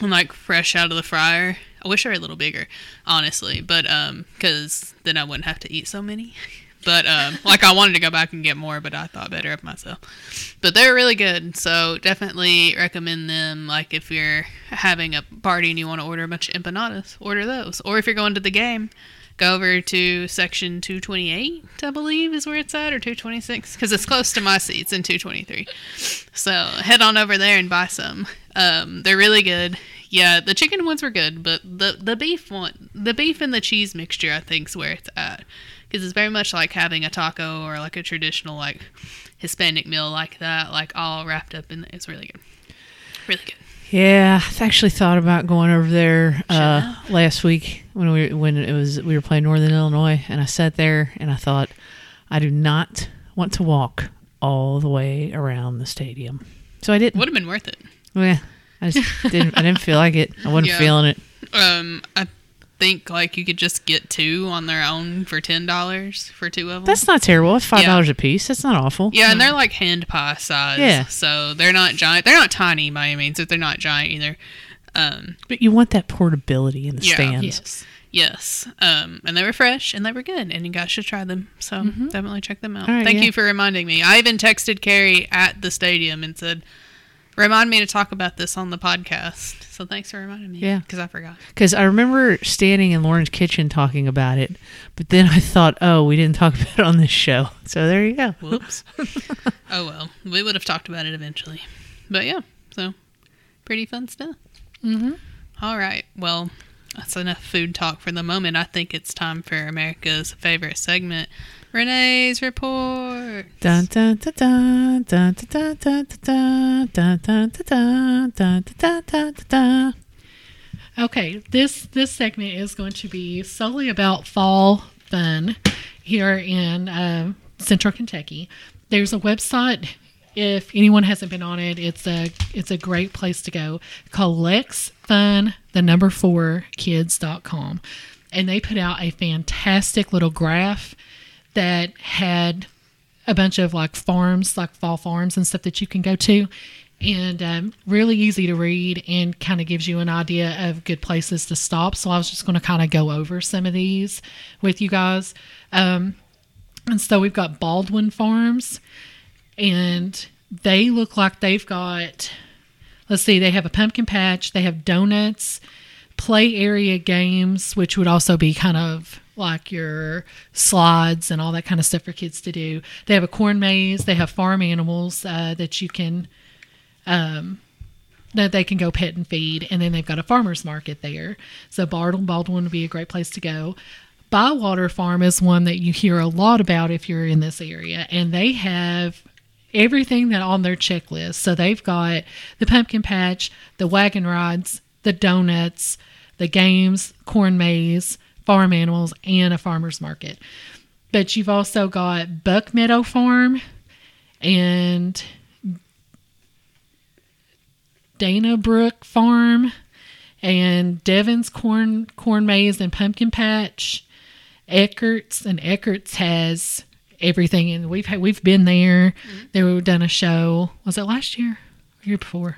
Speaker 1: and like fresh out of the fryer. I wish they were a little bigger, honestly, but um, because then I wouldn't have to eat so many. But um, like I wanted to go back and get more, but I thought better of myself. But they're really good, so definitely recommend them. Like if you're having a party and you want to order a bunch of empanadas, order those. Or if you're going to the game, go over to section 228, I believe is where it's at, or 226, because it's close to my seats in 223. So head on over there and buy some. Um, they're really good. Yeah, the chicken ones were good, but the the beef one, the beef and the cheese mixture, I think is where it's at, because it's very much like having a taco or like a traditional like Hispanic meal like that, like all wrapped up in. It's really good, really good.
Speaker 3: Yeah, I've actually thought about going over there uh, last week when we when it was we were playing Northern Illinois, and I sat there and I thought, I do not want to walk all the way around the stadium, so I didn't.
Speaker 1: Would have been worth it.
Speaker 3: Yeah, I just didn't. I didn't feel like it. I wasn't
Speaker 1: Yeah.
Speaker 3: feeling it.
Speaker 1: Um, I think like you could just get two on their own for ten dollars for two of them.
Speaker 3: That's not terrible. It's five
Speaker 1: Yeah.
Speaker 3: dollars a piece. That's not awful.
Speaker 1: Yeah, and they're like hand pie size.
Speaker 3: Yeah.
Speaker 1: So they're not giant. They're not tiny by any means, but they're not giant either. Um,
Speaker 3: But you want that portability in the
Speaker 1: Yeah.
Speaker 3: stands.
Speaker 2: Yes.
Speaker 1: yes. Um, and they were fresh and they were good, and you guys should try them. So definitely check them out.
Speaker 3: Mm-hmm. Right,
Speaker 1: Thank
Speaker 3: yeah.
Speaker 1: you for reminding me. I even texted Carrie at the stadium and said, "Remind me to talk about this on the podcast." So thanks for reminding me.
Speaker 3: Yeah.
Speaker 1: because I forgot.
Speaker 3: Because I remember standing in Lauren's kitchen talking about it, but then I thought, oh, we didn't talk about it on this show. So there you go.
Speaker 1: Whoops. oh well, we would have talked about it eventually. But yeah, so pretty fun stuff.
Speaker 2: Mm-hmm.
Speaker 1: All right. Well, that's enough food talk for the moment. I think it's time for America's favorite segment, Renee's report.
Speaker 3: Dun dun dun dun dun dun dun dun dun dun dun dun dun dun dun.
Speaker 2: Okay, this this segment is going to be solely about fall fun here in uh, Central Kentucky. There's a website. If anyone hasn't been on it, it's a it's a great place to go. Lex Fun the number four kids.com. And they put out a fantastic little graph that had a bunch of like farms, like fall farms and stuff that you can go to, and um, really easy to read and kind of gives you an idea of good places to stop. So I was just going to kind of go over some of these with you guys. Um, and so we've got Baldwin Farms, and they look like they've got, let's see, they have a pumpkin patch, they have donuts, play area games, which would also be kind of like your slides and all that kind of stuff for kids to do. They have a corn maze, they have farm animals uh, that you can. Um, that they can go pet and feed, and then they've got a farmers market there. So Bardwin Baldwin would be a great place to go. Bi-Water Farm is one that you hear a lot about if you're in this area, and they have everything that on their checklist. So they've got the pumpkin patch, the wagon rides, the donuts, the games, corn maze, farm animals, and a farmers market. But you've also got Buck Meadow Farm and Dana Brook Farm and Devine's corn corn maze and pumpkin patch. Eckert's and Eckert's has everything, and we've had, we've been there. Mm-hmm. They were done a show. Was it last year? Or year before?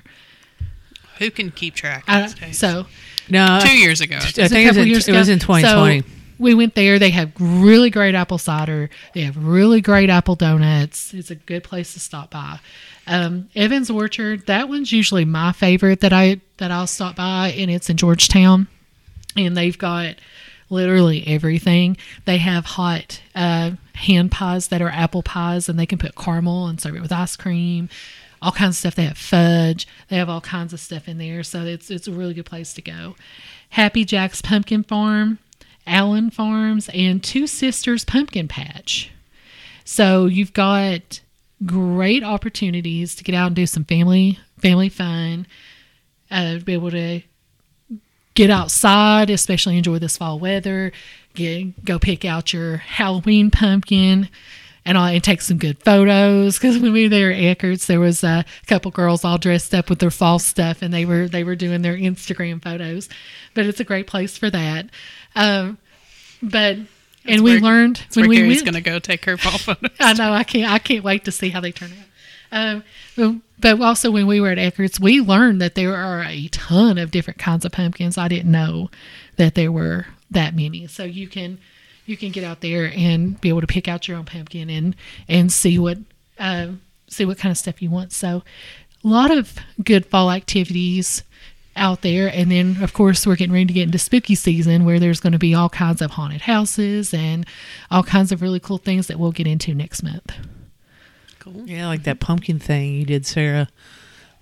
Speaker 1: Who can keep track?
Speaker 2: I, so
Speaker 3: No,
Speaker 1: two years ago.
Speaker 3: I think it was,
Speaker 2: couple
Speaker 3: in,
Speaker 2: years
Speaker 3: it was in 2020.
Speaker 2: So we went there. They have really great apple cider. They have really great apple donuts. It's a good place to stop by. Um, Evans Orchard. That one's usually my favorite that I that I'll stop by, and it's in Georgetown. And they've got literally everything. They have hot uh, hand pies that are apple pies, and they can put caramel and serve it with ice cream. All kinds of stuff. They have fudge. They have all kinds of stuff in there. So it's it's a really good place to go. Happy Jack's Pumpkin Farm, Allen Farms, and Two Sisters Pumpkin Patch. So you've got great opportunities to get out and do some family family fun. Uh, be able to get outside, especially enjoy this fall weather. Get go pick out your Halloween pumpkin. And, all, and take some good photos because when we were there at Eckert's, there was a couple girls all dressed up with their fall stuff, and they were they were doing their Instagram photos. But it's a great place for that. Um, but and we
Speaker 1: where-
Speaker 2: learned
Speaker 1: That's where
Speaker 2: when we
Speaker 1: Gary's
Speaker 2: went.
Speaker 1: gonna go take her fall photos.
Speaker 2: I know. I can't. I can't wait to see how they turn out. Um, but- but also when we were at Eckert's, we learned that there are a ton of different kinds of pumpkins. I didn't know that there were that many. So you can you can get out there and be able to pick out your own pumpkin and and see what uh, see what kind of stuff you want. So a lot of good fall activities out there and then of course we're getting ready to get into spooky season where there's going to be all kinds of haunted houses and all kinds of really cool things that we'll get into next month
Speaker 1: Cool.
Speaker 3: Yeah, like that pumpkin thing you did, Sarah.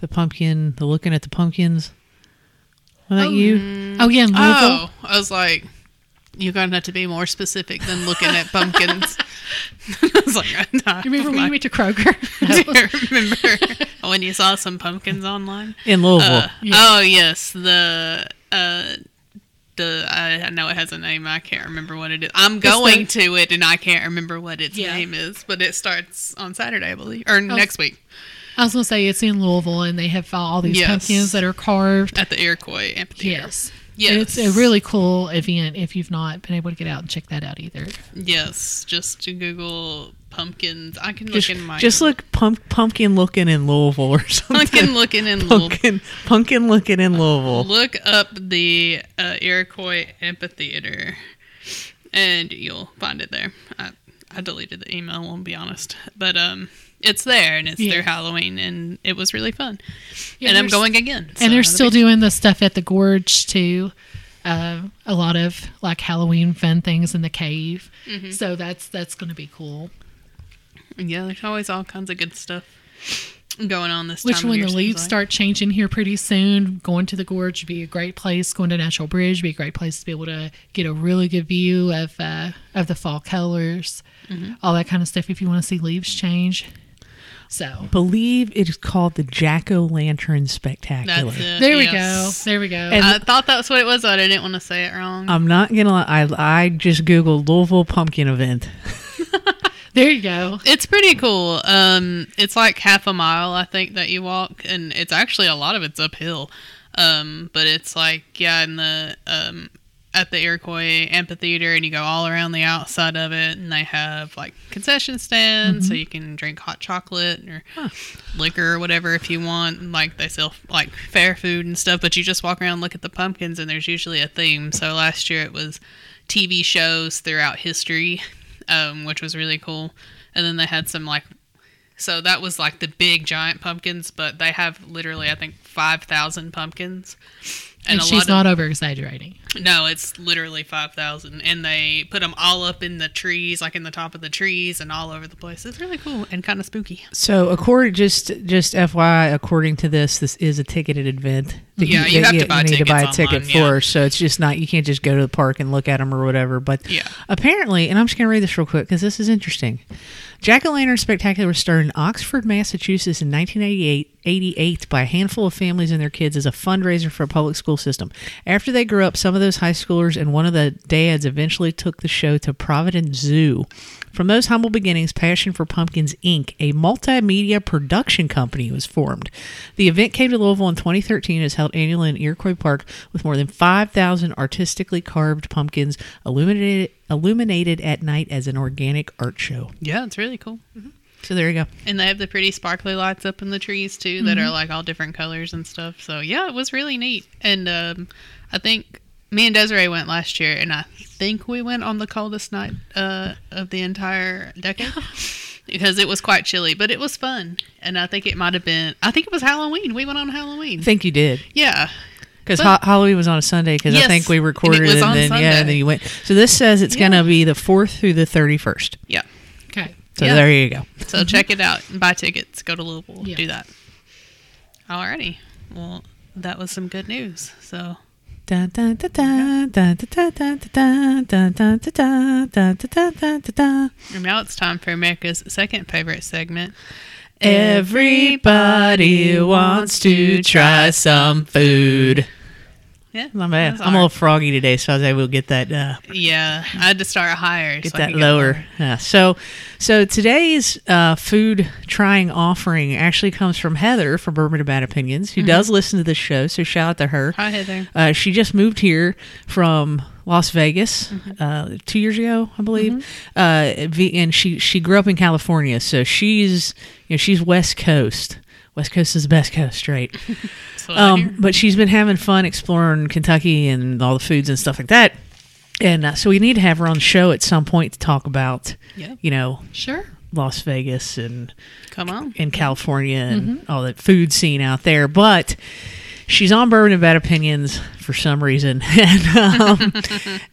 Speaker 3: The pumpkin, the looking at the pumpkins. Was that you?
Speaker 2: oh yeah Louisville.
Speaker 1: Oh, I was like, you're gonna have to be more specific than looking at pumpkins. I was like, nah,
Speaker 2: You remember when you went to Kroger?
Speaker 1: I remember when you saw some pumpkins online?
Speaker 3: In Louisville.
Speaker 1: Uh,
Speaker 2: Yeah.
Speaker 1: Oh yes, the uh, the I I know it has a name. I can't remember what it is. I'm going to it, and I can't remember what its
Speaker 2: Yeah.
Speaker 1: name is. But it starts on Saturday, I believe, or next week
Speaker 2: I was gonna say it's in Louisville, and they have all these
Speaker 1: Yes.
Speaker 2: pumpkins that are carved.
Speaker 1: at the Iroquois Amphitheater.
Speaker 2: Yes,
Speaker 1: Yes.
Speaker 2: It's a really cool event. If you've not been able to get out and check that out either,
Speaker 1: Yes, just to Google pumpkins. I can look
Speaker 3: just,
Speaker 1: in my
Speaker 3: just look pump, pumpkin looking in Louisville or something.
Speaker 1: pumpkin looking in Louisville.
Speaker 3: pumpkin, pumpkin looking in Louisville.
Speaker 1: Look up the uh, Iroquois Amphitheater, and you'll find it there. I, I deleted the email. I'll be honest, but um, it's there, and it's
Speaker 2: Yeah.
Speaker 1: their Halloween, and it was really fun.
Speaker 2: Yeah,
Speaker 1: and I'm going again. so
Speaker 2: and they're still doing the stuff at the gorge too. Uh, a lot of like Halloween fun things in the cave.
Speaker 1: Mm-hmm.
Speaker 2: So that's that's going to be cool.
Speaker 1: Yeah, there's always all kinds of good stuff going on this
Speaker 2: Which
Speaker 1: time. of
Speaker 2: when the leaves
Speaker 1: like.
Speaker 2: start changing here pretty soon, going to the gorge would be a great place. Going to Natural Bridge would be a great place to be able to get a really good view of uh, of the fall colors,
Speaker 1: Mm-hmm.
Speaker 2: all that kind of stuff. If you want to see leaves change, so
Speaker 3: Believe it is called the Jack O' Lantern Spectacular.
Speaker 1: That's it.
Speaker 2: there we
Speaker 1: yes.
Speaker 2: go. There we go.
Speaker 3: And-
Speaker 1: I thought that's what it was, but I didn't want to say it wrong.
Speaker 3: I'm not gonna lie. I, I just googled Louisville pumpkin event.
Speaker 2: there you go.
Speaker 1: It's pretty cool. Um, it's like half a mile, I think, that you walk, and it's actually a lot of it's uphill. Um, but it's like yeah, in the um at the Iroquois Amphitheater, and you go all around the outside of it, and they have like concession stands, so you can drink hot chocolate or liquor or whatever if you want. And, Like they sell like fair food and stuff, but you just walk around, and look at the pumpkins, and there's usually a theme. So last year it was TV shows throughout history, um, which was really cool. And then they had some like, so that was like the big giant pumpkins, but they have literally I think five thousand pumpkins.
Speaker 2: And,
Speaker 1: a
Speaker 2: she's not over exaggerating.
Speaker 1: no, it's literally five thousand, and they put them all up in the trees, like in the top of the trees, and all over the place. It's really cool and kind of spooky.
Speaker 3: So, according just just FYI, according to this, this is a ticketed event. that
Speaker 1: Yeah, you
Speaker 3: that
Speaker 1: have to buy
Speaker 3: need to buy a ticket
Speaker 1: online, yeah.
Speaker 3: for. So it's just not you can't just go to the park and look at them or whatever. But
Speaker 1: Yeah.
Speaker 3: apparently, and I'm just gonna read this real quick because this is interesting. Jack o' Lantern Spectacular was started in Oxford, Massachusetts in 1988 by a handful of families and their kids as a fundraiser for a public school system. After they grew up, some of those high schoolers and one of the dads eventually took the show to Providence Zoo. From those humble beginnings, Passion for Pumpkins Inc., a multimedia production company, was formed. The event came to Louisville in 2013 and is held annually in Iroquois Park with more than 5,000 artistically carved pumpkins illuminated, illuminated at night as an organic art show.
Speaker 1: Yeah, it's really cool.
Speaker 3: So there you go.
Speaker 1: And they have the pretty sparkly lights up in the trees too that
Speaker 3: Mm-hmm.
Speaker 1: are like all different colors and stuff. So yeah, it was really neat. And um, I think me and Desiree went last year, and I think we went on the coldest night uh, of the entire decade because it was quite chilly, but it was fun. And I think it might have been. I think it was Halloween. We went on Halloween.
Speaker 3: I think you did.
Speaker 1: Yeah.
Speaker 3: Because
Speaker 1: But-
Speaker 3: Halloween was on a Sunday. Because
Speaker 1: Yes,
Speaker 3: I think we
Speaker 1: and it
Speaker 3: recorded
Speaker 1: was
Speaker 3: and,
Speaker 1: on
Speaker 3: then yeah, and then you went. So this says it's
Speaker 1: Yeah.
Speaker 3: gonna be the fourth through the thirty first.
Speaker 1: Yeah.
Speaker 2: Okay.
Speaker 3: So
Speaker 1: Yeah.
Speaker 3: there you go.
Speaker 1: So check it out and buy tickets. Go to Louisville.
Speaker 2: Yeah.
Speaker 1: Do that. Alrighty. Well, that was some good news. So And now it's time for America's second favorite segment.
Speaker 3: Everybody wants to try some food.
Speaker 1: Yeah,
Speaker 3: Not bad. I'm a little froggy today, so I was able to get that uh.
Speaker 1: Yeah, I had to start higher.
Speaker 3: get
Speaker 1: so
Speaker 3: that lower. Yeah. So, so today's uh, food trying offering actually comes from Heather from Bourbon to Bad Opinions, who does listen to this show. So shout out to her.
Speaker 1: Hi, Heather.
Speaker 3: Uh, she just moved here from Las Vegas uh, two years ago, I believe, uh, and she she grew up in California, so she's you know she's West Coast. West Coast is the best coast, right?
Speaker 1: So I hear.
Speaker 3: Um, but she's been having fun exploring Kentucky and all the foods and stuff like that. And uh, so we need to have her on the show at some point to talk about,
Speaker 1: Yeah.
Speaker 3: you know,
Speaker 2: Sure.
Speaker 3: Las Vegas and
Speaker 1: Come on.
Speaker 3: in California and all that food scene out there. But she's on Bourbon and Bad Opinions for some reason, and um,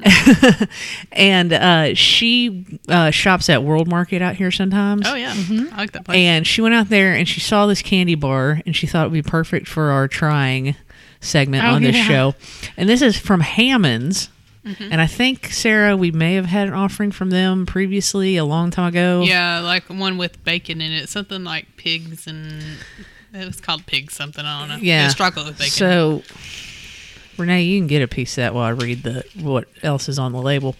Speaker 3: and uh, she uh, shops at World Market out here sometimes.
Speaker 1: Oh yeah, I like that place.
Speaker 3: And she went out there and she saw this candy bar and she thought it would be perfect for our trying segment
Speaker 2: Oh,
Speaker 3: on this
Speaker 2: yeah.
Speaker 3: show. And this is from Hammond's.
Speaker 1: Mm-hmm.
Speaker 3: And I think Sarah, we may have had an offering from them previously a long time ago.
Speaker 1: yeah, like one with bacon in it, something like pigs and it was called pig something. I don't know.
Speaker 3: Yeah.
Speaker 1: it chocolate with bacon.
Speaker 3: So, Renee, you can get a piece of that while I read the what else is on the label.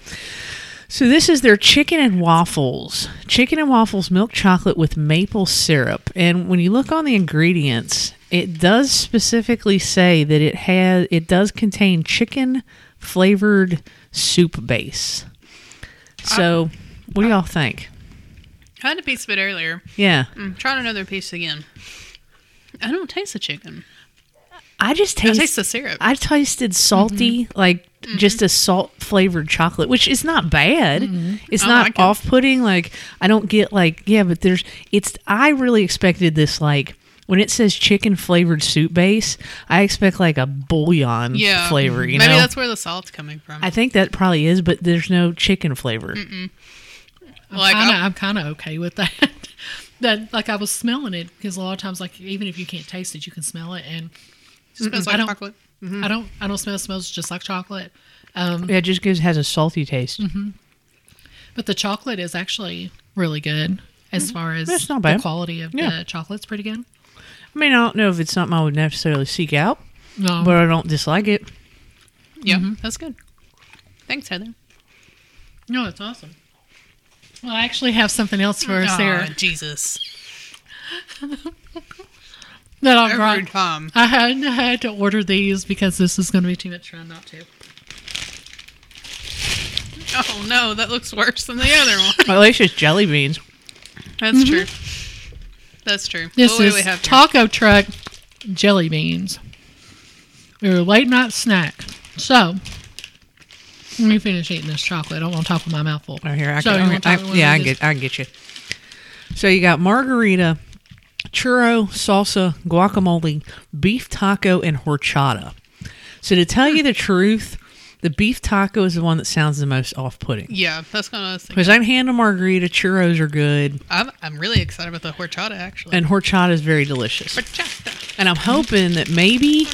Speaker 3: So this is their chicken and waffles. Chicken and waffles milk chocolate with maple syrup. And when you look on the ingredients, it does specifically say that it has it does contain chicken flavored soup base. So, what do y'all think?
Speaker 1: I had a piece of it earlier.
Speaker 3: Yeah.
Speaker 1: Mm, I'm trying another piece again. I don't taste the chicken.
Speaker 3: I just
Speaker 1: I
Speaker 3: taste
Speaker 1: taste the syrup.
Speaker 3: I tasted salty, mm-hmm. like mm-hmm. just a salt flavored chocolate, which is not bad. Mm-hmm. It's
Speaker 1: I
Speaker 3: not
Speaker 1: like
Speaker 3: off putting. Like I don't get like yeah, but there's it's. I really expected this like when it says chicken flavored soup base. I expect like a bouillon
Speaker 1: yeah,
Speaker 3: flavor. You
Speaker 1: maybe
Speaker 3: know,
Speaker 1: that's where the salt's coming from.
Speaker 3: I think that probably is, but there's no chicken flavor.
Speaker 1: like
Speaker 2: kinda,
Speaker 1: I-
Speaker 2: I'm kind of okay with that. that like I was smelling it because a lot of times, like even if you can't taste it, you can smell it, and
Speaker 1: it smells
Speaker 2: I
Speaker 1: like
Speaker 2: don't-
Speaker 1: chocolate.
Speaker 2: I don't I don't smell. It smells just like chocolate. Um,
Speaker 3: Yeah, it just gives has a salty taste.
Speaker 2: but the chocolate is actually really good as far as
Speaker 3: That's not
Speaker 2: the
Speaker 3: bad.
Speaker 2: quality of
Speaker 3: Yeah.
Speaker 2: the chocolate's pretty good.
Speaker 3: I mean, I don't know if it's something I would necessarily seek out,
Speaker 2: No,
Speaker 3: but I don't dislike it.
Speaker 1: Yeah,
Speaker 3: Mm-hmm.
Speaker 1: that's good. Thanks, Heather.
Speaker 2: no, that's awesome. Well, I actually have something else for
Speaker 1: Aw,
Speaker 2: Sarah
Speaker 1: Jesus.
Speaker 2: that I
Speaker 1: Every
Speaker 2: brought.
Speaker 1: time.
Speaker 2: I had, I had to order these because this is going to be too much trying not to.
Speaker 1: Oh no, that looks worse than the other one.
Speaker 3: Well, at least it's jelly beans.
Speaker 1: That's mm-hmm. true. That's true.
Speaker 2: This
Speaker 1: what
Speaker 2: is
Speaker 1: we have here?
Speaker 2: taco truck jelly beans. They're a late night snack. So, let me finish eating this chocolate. I don't want to talk with my mouth full.
Speaker 3: Oh, here, I
Speaker 2: So,
Speaker 3: can, I- I- yeah, I can get. I can get you. So you got margarita, churro, salsa, guacamole, beef taco, and horchata. So to tell you the truth, the beef taco is the one that sounds the most off-putting.
Speaker 1: Yeah, that's kind of what I was thinking.
Speaker 3: Because I'm handle margarita, churros are good,
Speaker 1: I'm, I'm really excited about the horchata actually.
Speaker 3: and horchata is very delicious.
Speaker 1: horchata.
Speaker 3: And I'm hoping that maybe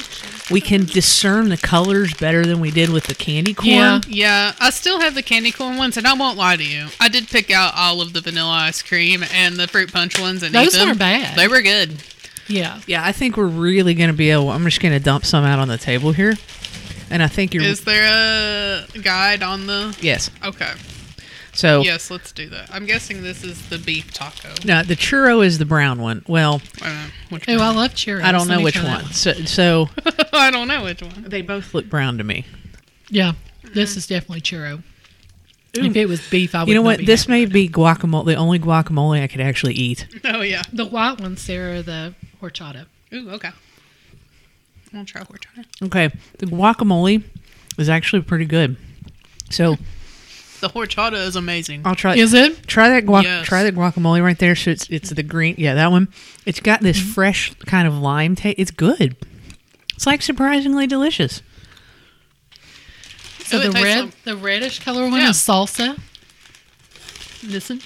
Speaker 3: we can discern the colors better than we did with the candy corn.
Speaker 2: Yeah.
Speaker 1: Yeah, I still have the candy corn ones, and I won't lie to you. I did pick out all of the vanilla ice cream and the fruit punch ones, and
Speaker 2: Those
Speaker 1: eat them.
Speaker 2: aren't bad.
Speaker 1: They were good.
Speaker 2: Yeah.
Speaker 3: Yeah, I think we're really going to be able. I'm just going to dump some out on the table here, and I think you're.
Speaker 1: Is there a guide on the?
Speaker 3: yes.
Speaker 1: Okay.
Speaker 3: So
Speaker 1: Yes, let's do that. I'm guessing this is the beef taco.
Speaker 3: no, the churro is the brown one. Well,
Speaker 1: I don't which
Speaker 2: Oh, I love churros.
Speaker 3: I don't
Speaker 2: Let
Speaker 3: know which
Speaker 2: try
Speaker 3: one. So, so
Speaker 1: I don't know which one.
Speaker 3: they both look brown to me.
Speaker 2: Yeah, mm-hmm. this is definitely churro. If it was beef, I would.
Speaker 3: You know what?
Speaker 2: be
Speaker 3: This may be guacamole, the only guacamole I could actually eat.
Speaker 1: Oh yeah.
Speaker 2: the white one, Sarah. The horchata.
Speaker 1: Ooh, okay. I'll try horchata.
Speaker 3: Okay, the guacamole is actually pretty good. So
Speaker 1: The horchata is amazing.
Speaker 3: I'll try.
Speaker 2: Is it?
Speaker 3: Try that guac.
Speaker 1: Yes.
Speaker 3: Try that guacamole right there. So it's it's the green. Yeah, that one. It's got this
Speaker 2: Mm-hmm.
Speaker 3: fresh kind of lime taste. It's good. It's like surprisingly delicious.
Speaker 2: So
Speaker 1: Oh,
Speaker 2: the
Speaker 1: tastes
Speaker 2: red,
Speaker 1: like-
Speaker 2: the reddish color one
Speaker 1: Yeah.
Speaker 2: is salsa.
Speaker 1: Listen.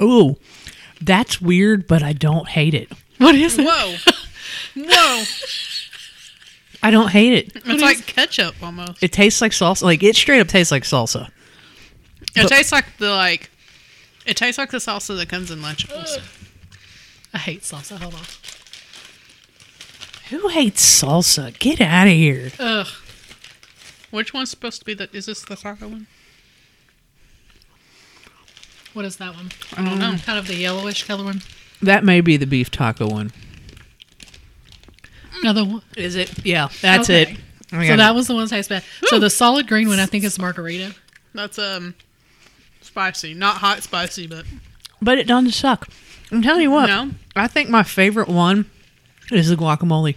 Speaker 3: Oh, that's weird, but I don't hate it.
Speaker 2: What is it?
Speaker 1: Whoa. Whoa.
Speaker 3: I don't hate it.
Speaker 1: It's like ketchup almost.
Speaker 3: It tastes like salsa. Like it straight up tastes like salsa.
Speaker 1: It
Speaker 3: But-
Speaker 1: tastes like the like. It tastes like the salsa that comes in Lunchables.
Speaker 2: I hate salsa. Hold on.
Speaker 3: Who hates salsa? Get out of here.
Speaker 2: Ugh.
Speaker 1: Which one's supposed to be the? Is this the taco one?
Speaker 2: What is that one?
Speaker 1: I don't know.
Speaker 2: Kind of the yellowish color one.
Speaker 3: That may be the beef taco one.
Speaker 2: No, the one.
Speaker 3: Is it? Yeah, that's
Speaker 2: Okay.
Speaker 3: it. Oh
Speaker 2: So that was the one I tastes bad. So the solid green one, I think, is margarita.
Speaker 1: That's um spicy, not hot spicy, but
Speaker 3: but it doesn't suck. I'm telling you what.
Speaker 1: no.
Speaker 3: I think my favorite one is the guacamole.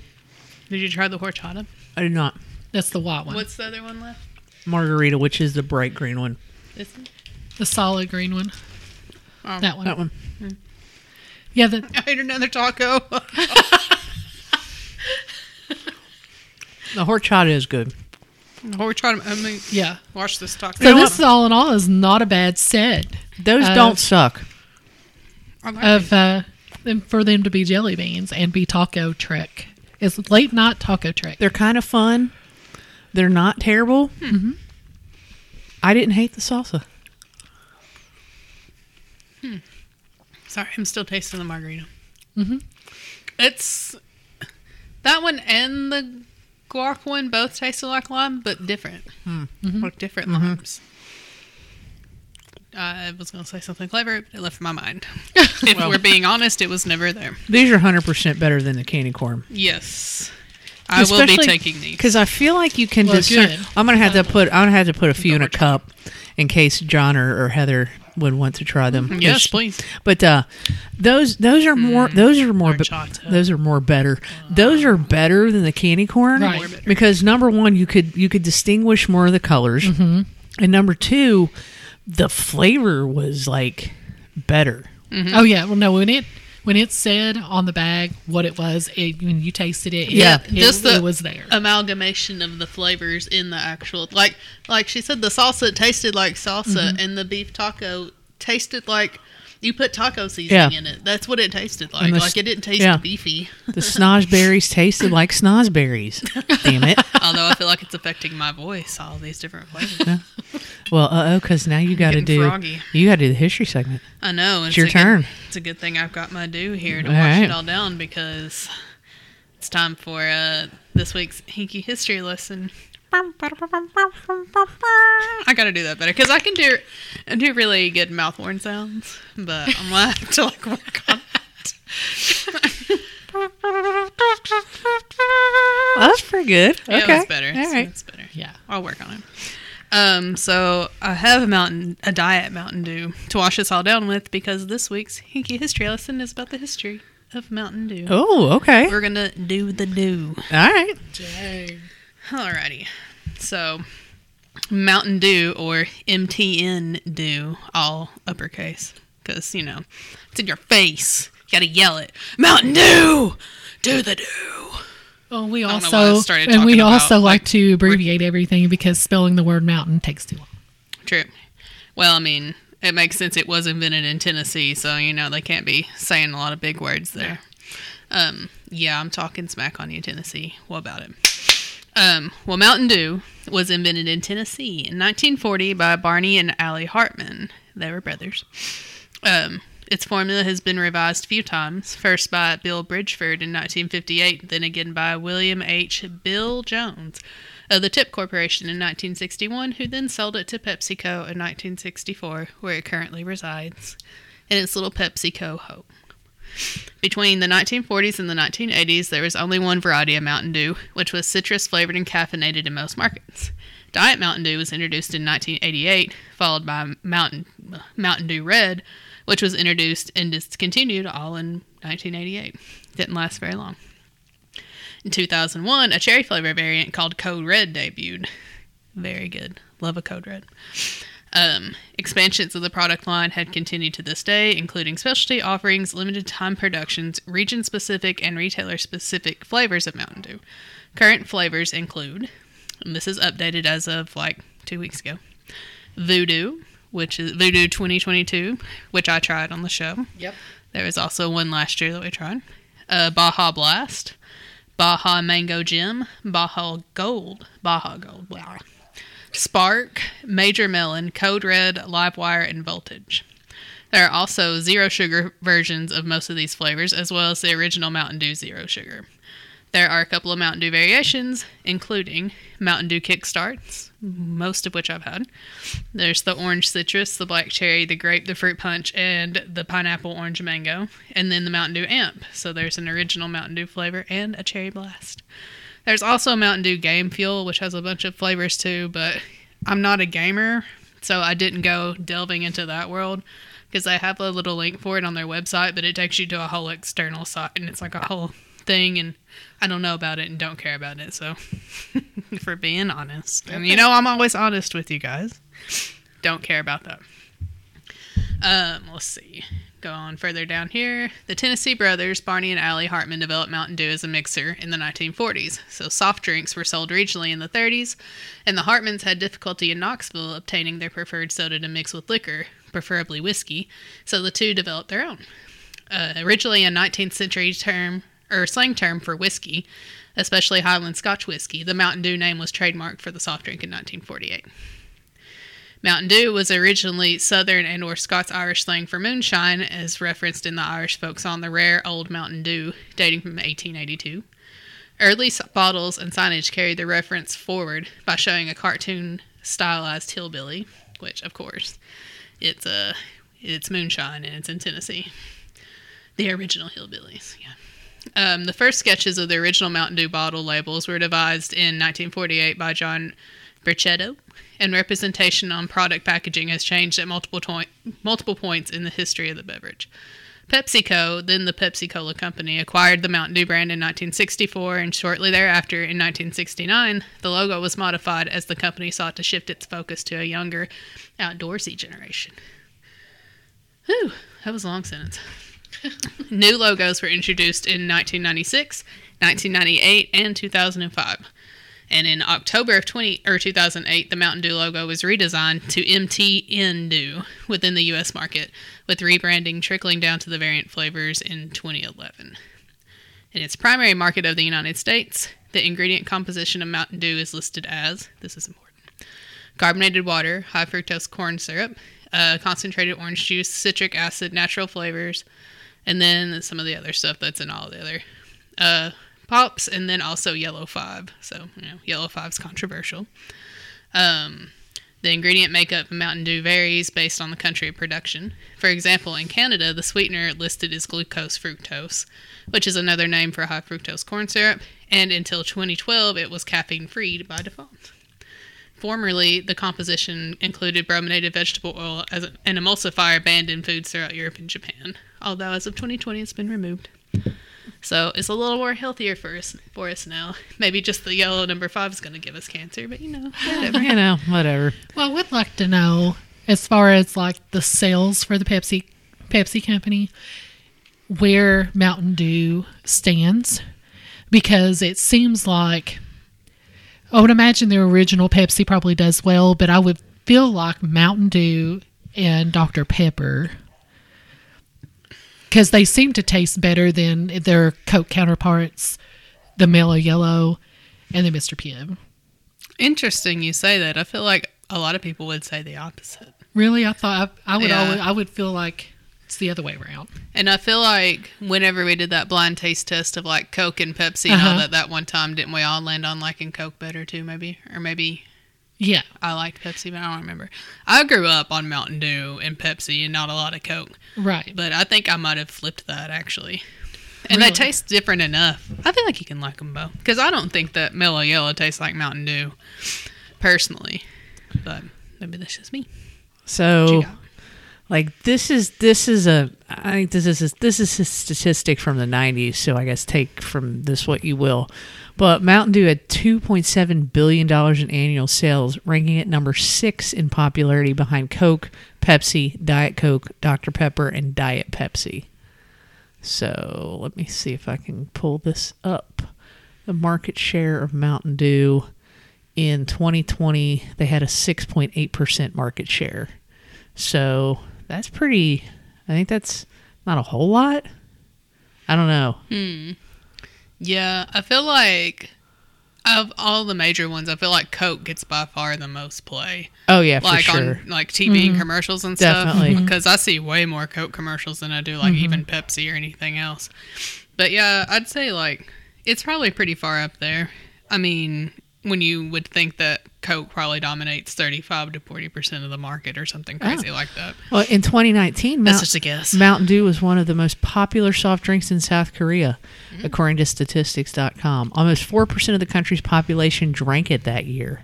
Speaker 1: Did you try the horchata?
Speaker 3: I did not.
Speaker 2: That's the white one.
Speaker 1: What's the other one left?
Speaker 3: Margarita, which is the bright green one.
Speaker 1: This one?
Speaker 2: The solid green one.
Speaker 1: Oh.
Speaker 2: That one.
Speaker 3: That one.
Speaker 2: Yeah. The,
Speaker 1: I ate another taco.
Speaker 3: The horchata is good.
Speaker 1: horchata. I mean,
Speaker 2: yeah.
Speaker 1: watch this taco.
Speaker 2: So this, all in all, is not a bad set
Speaker 3: Those
Speaker 2: Uh,
Speaker 3: don't suck.
Speaker 1: I like
Speaker 2: of uh, them for them to be jelly beans and be taco trick. It's late night taco trick.
Speaker 3: They're kind of fun. They're not terrible.
Speaker 2: Mm-hmm.
Speaker 3: I didn't hate the salsa.
Speaker 1: Sorry, I'm still tasting the margarita.
Speaker 2: Mhm.
Speaker 1: It's that one and the guac one both tasted like lime, but different. Hmm.
Speaker 2: Mm-hmm.
Speaker 1: Like different mm-hmm. limes. I was going to say something clever, but it left my mind. if we're being honest, it was never there.
Speaker 3: These are 100% better than the candy corn.
Speaker 1: Yes, I will be taking these.
Speaker 3: because I feel like you can
Speaker 2: Well,
Speaker 3: discern.
Speaker 2: good.
Speaker 3: I'm gonna have to um, put. I'm gonna have to put a few in a cup in case John or, or Heather would want to try them.
Speaker 1: Yes, please.
Speaker 3: But uh, those those are more. Those are more. be- those are more better. Those are better than the candy corn.
Speaker 2: Right.
Speaker 3: Because number one, you could you could distinguish more of the colors,
Speaker 2: Mm-hmm.
Speaker 3: and number two, the flavor was like better.
Speaker 2: Oh yeah. Well, no. When it when it said on the bag what it was, it, when you tasted it,
Speaker 3: Yeah.
Speaker 2: it,
Speaker 1: Just
Speaker 2: it,
Speaker 1: the-
Speaker 2: it was there.
Speaker 1: amalgamation of the flavors in the actual like like she said the salsa tasted like salsa
Speaker 2: Mm-hmm.
Speaker 1: and the beef taco tasted like you put taco seasoning
Speaker 3: Yeah.
Speaker 1: in it. That's what it tasted like.
Speaker 3: The
Speaker 1: like it didn't taste
Speaker 3: yeah.
Speaker 1: beefy.
Speaker 3: The snozzberries tasted like snozzberries. Damn it.
Speaker 1: Although I feel like it's affecting my voice, all these different flavors.
Speaker 3: Well, uh oh, because now you got to do
Speaker 1: froggy.
Speaker 3: you got to do the history segment.
Speaker 1: I know.
Speaker 3: It's your
Speaker 1: a good-
Speaker 3: turn.
Speaker 1: it's a good thing I've got my do here to
Speaker 3: All
Speaker 1: wash
Speaker 3: right.
Speaker 1: it all down because it's time for uh, this week's Hinky history lesson. I gotta do that better because I can do I do really good mouth horn sounds, but I'm gonna have to like work on
Speaker 3: Well, that's pretty good.
Speaker 1: Yeah,
Speaker 3: okay,
Speaker 1: that's better.
Speaker 3: All
Speaker 1: That's, that's better.
Speaker 2: yeah.
Speaker 1: I'll work on it. Um, so I have a mountain, a diet Mountain Dew to wash this all down with because this week's Hinky history lesson is about the history of Mountain Dew.
Speaker 3: Oh, okay.
Speaker 1: We're gonna do the dew.
Speaker 3: All right.
Speaker 2: Dang.
Speaker 1: Alrighty. So Mountain Dew or MTN Dew, all uppercase, because you know it's in your face. You gotta yell it. Mountain Dew, do the do.
Speaker 2: Well, we
Speaker 1: don't know why I
Speaker 2: also and we
Speaker 1: about,
Speaker 2: also like,
Speaker 1: like,
Speaker 2: to abbreviate everything because spelling the word mountain takes too long.
Speaker 1: True. Well, I mean, it makes sense. It was invented in Tennessee, so you know they can't be saying a lot of big words there. Um, yeah, I'm talking smack on you, Tennessee. What about it? Um, well, Mountain Dew was invented in Tennessee in 1940 by Barney and Allie Hartman. They were brothers. Um, Its formula has been revised a few times, first by Bill Bridgforth in 1958, then again by William H. Bill Jones of the Tip Corporation in 1961, who then sold it to PepsiCo in 1964, where it currently resides in its little PepsiCo home. Between the 1940s and the 1980s, there was only one variety of Mountain Dew, which was citrus flavored and caffeinated in most markets. Diet Mountain Dew was introduced in 1988, followed by Mountain Mountain Dew Red, which was introduced and discontinued all in 1988. Didn't last very long. In 2001, a cherry flavor variant called Code Red debuted. Very good. Love a Code Red. Um, expansions of the product line had continued to this day, including specialty offerings, limited time productions, region specific, and retailer specific flavors of Mountain Dew. Current flavors include, and this is updated as of like two weeks ago, Voodoo, which is Voodoo 2022, which I tried on the show.
Speaker 2: Yep.
Speaker 1: There was also one last year that we tried. Uh, Baja Blast, Baja Mango Gem, Baja Gold, Baja Gold, blah. Spark, Major Melon, Code Red, Livewire, and Voltage. There are also zero sugar versions of most of these flavors, as well as the original Mountain Dew Zero Sugar. There are a couple of Mountain Dew variations, including Mountain Dew Kickstarts, most of which I've had. There's the orange citrus, the black cherry, the grape, the fruit punch, and the pineapple orange mango, and then the Mountain Dew Amp. So there's an original Mountain Dew flavor and a cherry blast. There's also Mountain Dew Game Fuel, which has a bunch of flavors too, but I'm not a gamer, so I didn't go delving into that world because they have a little link for it on their website, but it takes you to a whole external site and it's like a whole thing, and I don't know about it and don't care about it. So, for being honest, and you know, I'm always honest with you guys. Don't care about that. Um, let's see. Go on further down here. The Tennessee brothers, Barney and Allie Hartman, developed Mountain Dew as a mixer in the 1940s. So soft drinks were sold regionally in the 30s, and the Hartmans had difficulty in Knoxville obtaining their preferred soda to mix with liquor, preferably whiskey. So the two developed their own. Uh, originally a 19th century term or slang term for whiskey, especially Highland Scotch whiskey, the Mountain Dew name was trademarked for the soft drink in 1948. Mountain Dew was originally Southern and or Scots-Irish slang for moonshine, as referenced in the Irish folk song "The Rare Old Mountain Dew," dating from 1882. Early bottles and signage carried the reference forward by showing a cartoon stylized hillbilly, which, of course, it's a it's moonshine and it's in Tennessee. The original hillbillies, yeah. Um, the first sketches of the original Mountain Dew bottle labels were devised in 1948 by John Brichetto, and representation on product packaging has changed at multiple, toi- multiple points in the history of the beverage. PepsiCo, then the Pepsi Cola Company, acquired the Mountain Dew brand in 1964, and shortly thereafter, in 1969, the logo was modified as the company sought to shift its focus to a younger, outdoorsy generation. Whew, that was a long sentence. New logos were introduced in 1996, 1998, and 2005. And in October of 20 or 2008, the Mountain Dew logo was redesigned to MTN Dew within the U.S. market, with rebranding trickling down to the variant flavors in 2011. In its primary market of the United States, the ingredient composition of Mountain Dew is listed as this is important carbonated water, high fructose corn syrup, uh, concentrated orange juice, citric acid, natural flavors, and then some of the other stuff that's in all the other uh, pops, and then also yellow five. So you know, yellow five's controversial. Um, the ingredient makeup of Mountain Dew varies based on the country of production. For example, in Canada, the sweetener listed is glucose fructose, which is another name for high fructose corn syrup, and until 2012, it was caffeine free by default. Formerly, the composition included brominated vegetable oil as an emulsifier banned in foods throughout Europe and Japan, although as of 2020, it's been removed. So it's a little more healthier for us for us now. Maybe just the yellow number five is going to give us cancer, but you know, whatever.
Speaker 3: you know, whatever.
Speaker 2: Well, we'd like to know, as far as like the sales for the Pepsi Pepsi company, where Mountain Dew stands, because it seems like I would imagine the original Pepsi probably does well, but I would feel like Mountain Dew and Dr Pepper. Because they seem to taste better than their Coke counterparts, the Mellow Yellow and the Mr. Pibb.
Speaker 1: Interesting you say that. I feel like a lot of people would say the opposite.
Speaker 2: Really, I thought I, I would
Speaker 1: Yeah.
Speaker 2: always, I would feel like It's the other way around.
Speaker 1: And I feel like whenever we did that blind taste test of like Coke and Pepsi, and
Speaker 2: Uh-huh.
Speaker 1: all that that one time, didn't we all land on liking Coke better too? Maybe, or maybe
Speaker 2: Yeah.
Speaker 1: I liked Pepsi, but I don't remember. I grew up on Mountain Dew and Pepsi, and not a lot of Coke.
Speaker 2: Right.
Speaker 1: But I think I might have flipped that actually. And
Speaker 2: Really?
Speaker 1: they taste different enough. I feel like you can like them both because I don't think that Mellow Yellow tastes like Mountain Dew, personally. But maybe that's just me.
Speaker 3: So like this is this is a I think this is this is a statistic from the 90s so I guess take from this what you will but Mountain Dew had 2.7 billion dollars in annual sales ranking it number 6 in popularity behind Coke, Pepsi, Diet Coke, Dr Pepper and Diet Pepsi. So, let me see if I can pull this up. The market share of Mountain Dew in 2020 they had a 6.8% market share. So that's pretty. I think that's not a whole lot. I don't know. Hmm.
Speaker 1: Yeah, I feel like of all the major ones, I feel like Coke gets by far the most play.
Speaker 3: Oh yeah, for
Speaker 1: like
Speaker 3: sure.
Speaker 1: on like TV and mm-hmm. commercials and stuff.
Speaker 3: Definitely. Mm-hmm.
Speaker 1: Because I see way more Coke commercials than I do like even mm-hmm. Pepsi or anything else. But yeah, I'd say like it's probably pretty far up there. I mean, when you would think that Coke probably dominates 35 to 40% of the market or something crazy like that.
Speaker 3: Well, in 2019,
Speaker 1: That's just a guess.
Speaker 3: Mountain Dew was one of the most popular soft drinks in South Korea,
Speaker 1: Mm-hmm.
Speaker 3: according to Statista.com. Almost four percent of the country's population drank it that year.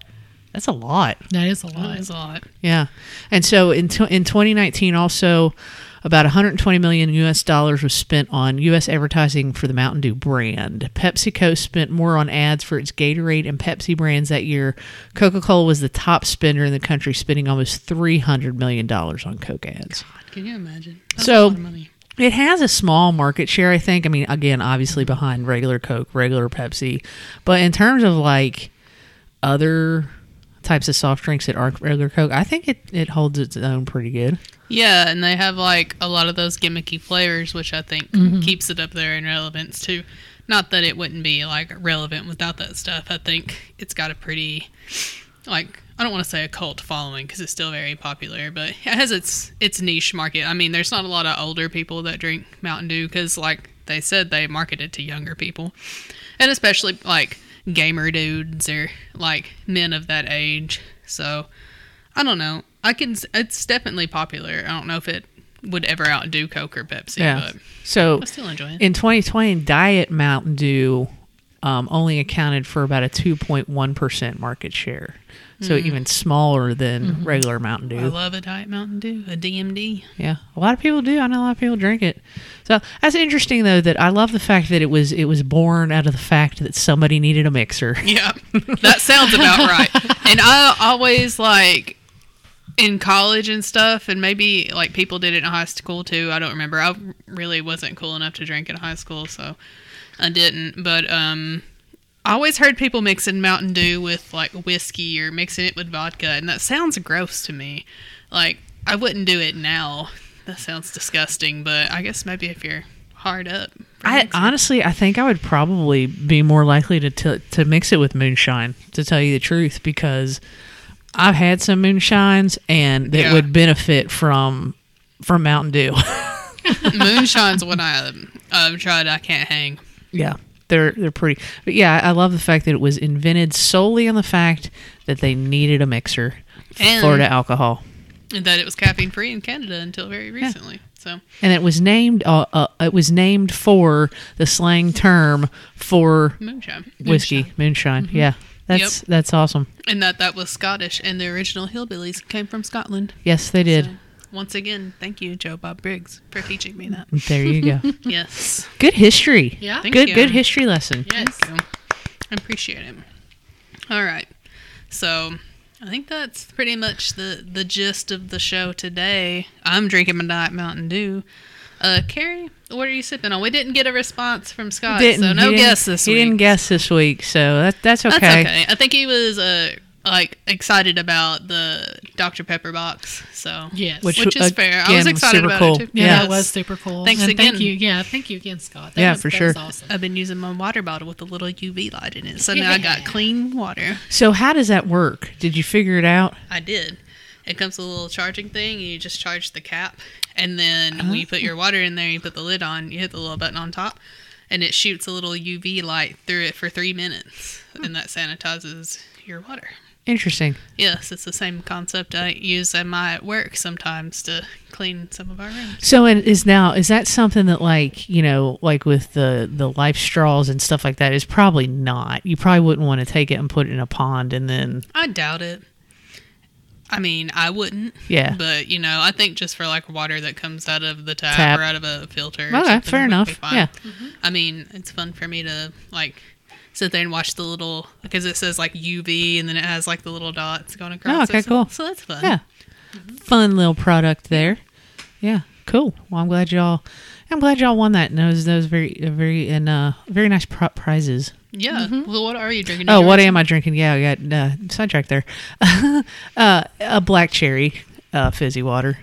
Speaker 3: That's a lot.
Speaker 2: That is a lot.
Speaker 1: is a lot.
Speaker 3: Yeah, and so in tw in 2019, also about 120 million U.S. dollars was spent on U.S. advertising for the Mountain Dew brand. PepsiCo spent more on ads for its Gatorade and Pepsi brands that year. Coca-Cola was the top spender in the country, spending almost 300 million dollars on Coke ads.
Speaker 1: God, can you imagine? That's
Speaker 3: So-
Speaker 1: a lot of money.
Speaker 3: It has a small market share, I think. I mean, again, obviously behind regular Coke, regular Pepsi, but in terms of like other types of soft drinks that aren't regular Coke, I think it, it holds its own pretty good.
Speaker 1: Yeah, and they have like a lot of those gimmicky flavors, which I think mm-hmm. keeps it up there in relevance too. Not that it wouldn't be like relevant without that stuff. I think it's got a pretty like I don't want to say a cult following because it's still very popular, but it has its its niche market. I mean, there's not a lot of older people that drink Mountain Dew because, like they said, they market it to younger people, and especially like gamer dudes or like men of that age. So I don't know. I can. It's definitely popular. I don't know if it would ever outdo Coke or Pepsi,
Speaker 3: Yeah.
Speaker 1: but
Speaker 3: So
Speaker 1: I still enjoy it.
Speaker 3: in 2020, Diet Mountain Dew um, only accounted for about a 2.1% market share. So even smaller than regular Mountain Dew.
Speaker 1: I love a Diet Mountain Dew, a DMD.
Speaker 3: Yeah, a lot of people do. I know a lot of people drink it. So that's interesting, though. That I love the fact that it was it was born out of the fact that somebody needed a mixer.
Speaker 1: Yeah, that sounds about right. And I always like in college and stuff, and maybe like people did it in high school too. I don't remember. I really wasn't cool enough to drink in high school, so I didn't. But um, I always heard people mixing Mountain Dew with like whiskey or mixing it with vodka, and that sounds gross to me. Like I wouldn't do it now. That sounds disgusting. But I guess maybe if you're hard up.
Speaker 3: I honestly, I think I would probably be more likely to to, to mix it with moonshine. To tell you the truth, because I've had some moonshines and that
Speaker 1: Yeah.
Speaker 3: would benefit from from Mountain Dew.
Speaker 1: Moonshine's when I uh, tried. I can't hang.
Speaker 3: yeah, they're they're pretty. But yeah, I love the fact that it was invented solely on the fact that they needed a mixer.
Speaker 1: And-
Speaker 3: Florida alcohol.
Speaker 1: and that it was caffeine free in Canada until very recently. So
Speaker 3: and it was named uh, uh, it was named for the slang term for
Speaker 1: moonshine,
Speaker 3: whiskey moonshine, yeah that's that's awesome
Speaker 1: and that that was Scottish, and the original hillbillies came from Scotland.
Speaker 3: yes they did
Speaker 1: So, once again, thank you, Joe Bob Briggs, for teaching me that.
Speaker 3: there you go
Speaker 1: yes,
Speaker 3: good history
Speaker 2: Yeah.
Speaker 1: Thank
Speaker 3: good
Speaker 1: you.
Speaker 3: good history lesson
Speaker 1: yes, I appreciate it. All right, so. I think that's pretty much the, the gist of the show today. I'm drinking my Diet Mountain Dew. Uh, Carrie, what are you sipping on? We didn't get a response from Scott, so no guess this
Speaker 3: he
Speaker 1: week.
Speaker 3: He didn't guess this week so that, that's okay,
Speaker 1: That's okay. I think he was uh like excited about the Dr Pepper box. So
Speaker 2: Yes.
Speaker 3: Which-
Speaker 1: which, is fair. I was excited
Speaker 3: super
Speaker 1: about
Speaker 3: cool.
Speaker 1: it too.
Speaker 2: Yeah,
Speaker 3: Yeah.
Speaker 2: that was super cool.
Speaker 1: Thanks
Speaker 2: and
Speaker 1: again.
Speaker 2: Thank you. Yeah, thank you again, Scott. That
Speaker 3: Yeah,
Speaker 2: was,
Speaker 3: for
Speaker 2: that
Speaker 3: sure.
Speaker 2: Was awesome.
Speaker 1: I've been using my water bottle with a little UV light in it, so now I got clean water.
Speaker 3: so how does that work did you figure it out
Speaker 1: I did. It comes with a little charging thing, and you just charge the cap. And then when you put your oh. water in there, you put the lid on, you hit the little button on top, and it shoots a little UV light through it for three minutes, and that sanitizes your water.
Speaker 3: Interesting.
Speaker 1: Yes, it's the same concept I use at my work sometimes to clean some of our rooms.
Speaker 3: So, and is now is that something that like you know, like with the the life straws and stuff like that, is probably not. You probably wouldn't want to take it and put it in a pond and then
Speaker 1: I doubt it. I mean, I wouldn't.
Speaker 3: Yeah.
Speaker 1: But you know, I think just for like water that comes out of the tap,
Speaker 3: Tap.
Speaker 1: or out of a filter.
Speaker 3: Okay, fair enough. Yeah.
Speaker 1: I mean, it's fun for me to like sit there and watch the little because it says like UV and then it has like the little dots going across.
Speaker 3: Oh, okay,
Speaker 1: it, so-
Speaker 3: cool.
Speaker 1: So that's fun.
Speaker 3: Yeah. Fun little product there. Yeah. Cool. Well, I'm glad y'all. I'm glad y'all won that. And those those very very and uh very nice pro- prizes.
Speaker 1: Yeah. Well, what are you drinking?
Speaker 3: Oh, what
Speaker 1: yours?
Speaker 3: am I drinking? Yeah, I got uh, sidetracked there. uh, a black cherry uh, fizzy water.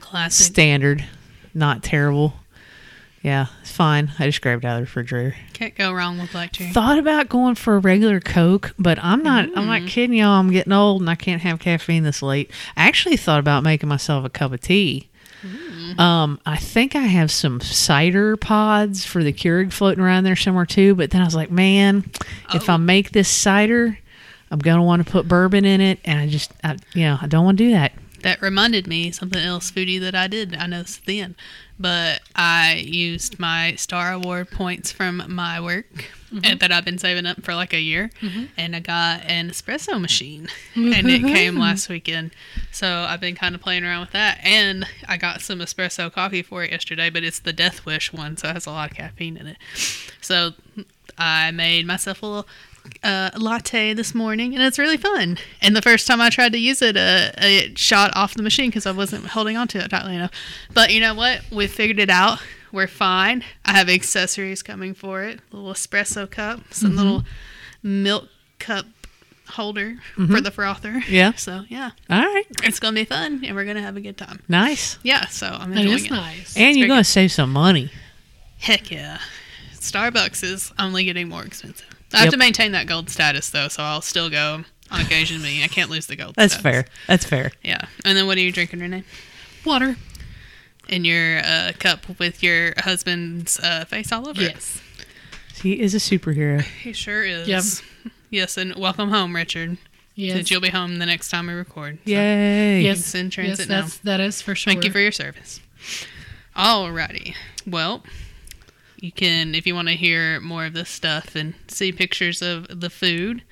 Speaker 1: Classic.
Speaker 3: Standard, not terrible. Yeah, it's fine. I just grabbed out of the refrigerator.
Speaker 1: Can't go wrong with black cherry.
Speaker 3: Thought about going for a regular Coke, but I'm not. I'm not kidding y'all. I'm getting old and I can't have caffeine this late. I actually thought about making myself a cup of tea. Um, I think I have some cider pods for the Keurig floating around there somewhere too. But then I was like, man, if I
Speaker 1: Oh.
Speaker 3: make this cider, I'm gonna want to put bourbon in it, and I just, I, you know, I don't want to do that.
Speaker 1: That reminded me something else foodie that I did. I know it's then, but I used my Star Award points from my work and that I've been saving up for like a year, mm-hmm. and I got an espresso machine, mm-hmm. and it came last weekend. So I've been kind of playing around with that, and I got some espresso coffee for it yesterday, but it's the Death Wish one, so it has a lot of caffeine in it. So I made myself a little uh, latte this morning, and it's really fun. And the first time I tried to use it, uh, it shot off the machine because I wasn't holding on to it tightly enough. But you know what? We figured it out. We're fine. I have accessories coming for it: A little espresso cup, some little milk cup holder for the frother.
Speaker 3: Yeah.
Speaker 1: So yeah,
Speaker 3: All right,
Speaker 1: it's gonna be fun, and we're gonna have a good time.
Speaker 3: nice.
Speaker 1: Yeah. So I'm enjoying it.
Speaker 2: nice.
Speaker 3: And you're gonna save some money.
Speaker 1: Heck yeah. Starbucks is only getting more expensive. I have
Speaker 3: Yep.
Speaker 1: to maintain that gold status though, so I'll still go on occasion. Me, I can't lose the gold.
Speaker 3: That's
Speaker 1: status.
Speaker 3: fair. That's fair.
Speaker 1: Yeah. And then what are you drinking, Renee?
Speaker 2: Water.
Speaker 1: In your uh, cup with your husband's uh, face all over it.
Speaker 2: Yes.
Speaker 3: He is a superhero.
Speaker 1: He sure is.
Speaker 2: Yep.
Speaker 1: Yes, and welcome home, Richard.
Speaker 2: Yes.
Speaker 1: Since you'll be home the next time we record. So
Speaker 3: Yay!
Speaker 2: yes.
Speaker 1: It's in transit
Speaker 2: yes,
Speaker 1: now.
Speaker 2: that's, that is for sure.
Speaker 1: Thank you for your service. Alrighty. Well, you can, if you want to hear more of this stuff and see pictures of the food,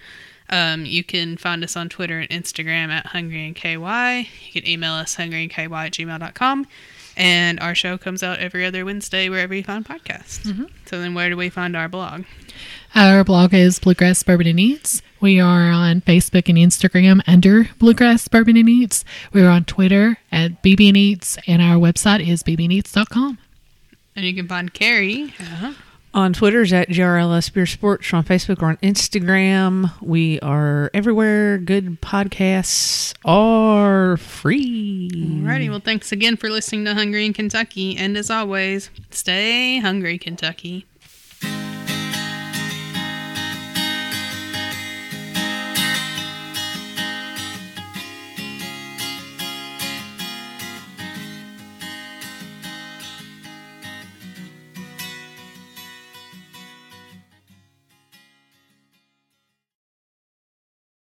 Speaker 1: um, you can find us on Twitter and Instagram at Hungry in KY. You can email us hungryinky at gmail.com. And our show comes out every other Wednesday wherever you find podcasts. So then where do we find our blog?
Speaker 2: Our blog is Bluegrass Bourbon and Eats. We are on Facebook and Instagram under Bluegrass Bourbon and Eats. We're on Twitter at BB and Eats, and our website is bbneats.com.
Speaker 1: And you can find Carrie.
Speaker 3: Uh-huh. On Twitter's at GRLS Beer Sports. We're on Facebook. We're on Instagram. We are everywhere. Good podcasts are free.
Speaker 1: Alrighty. Well, thanks again for listening to Hungry in Kentucky. And as always, stay hungry, Kentucky.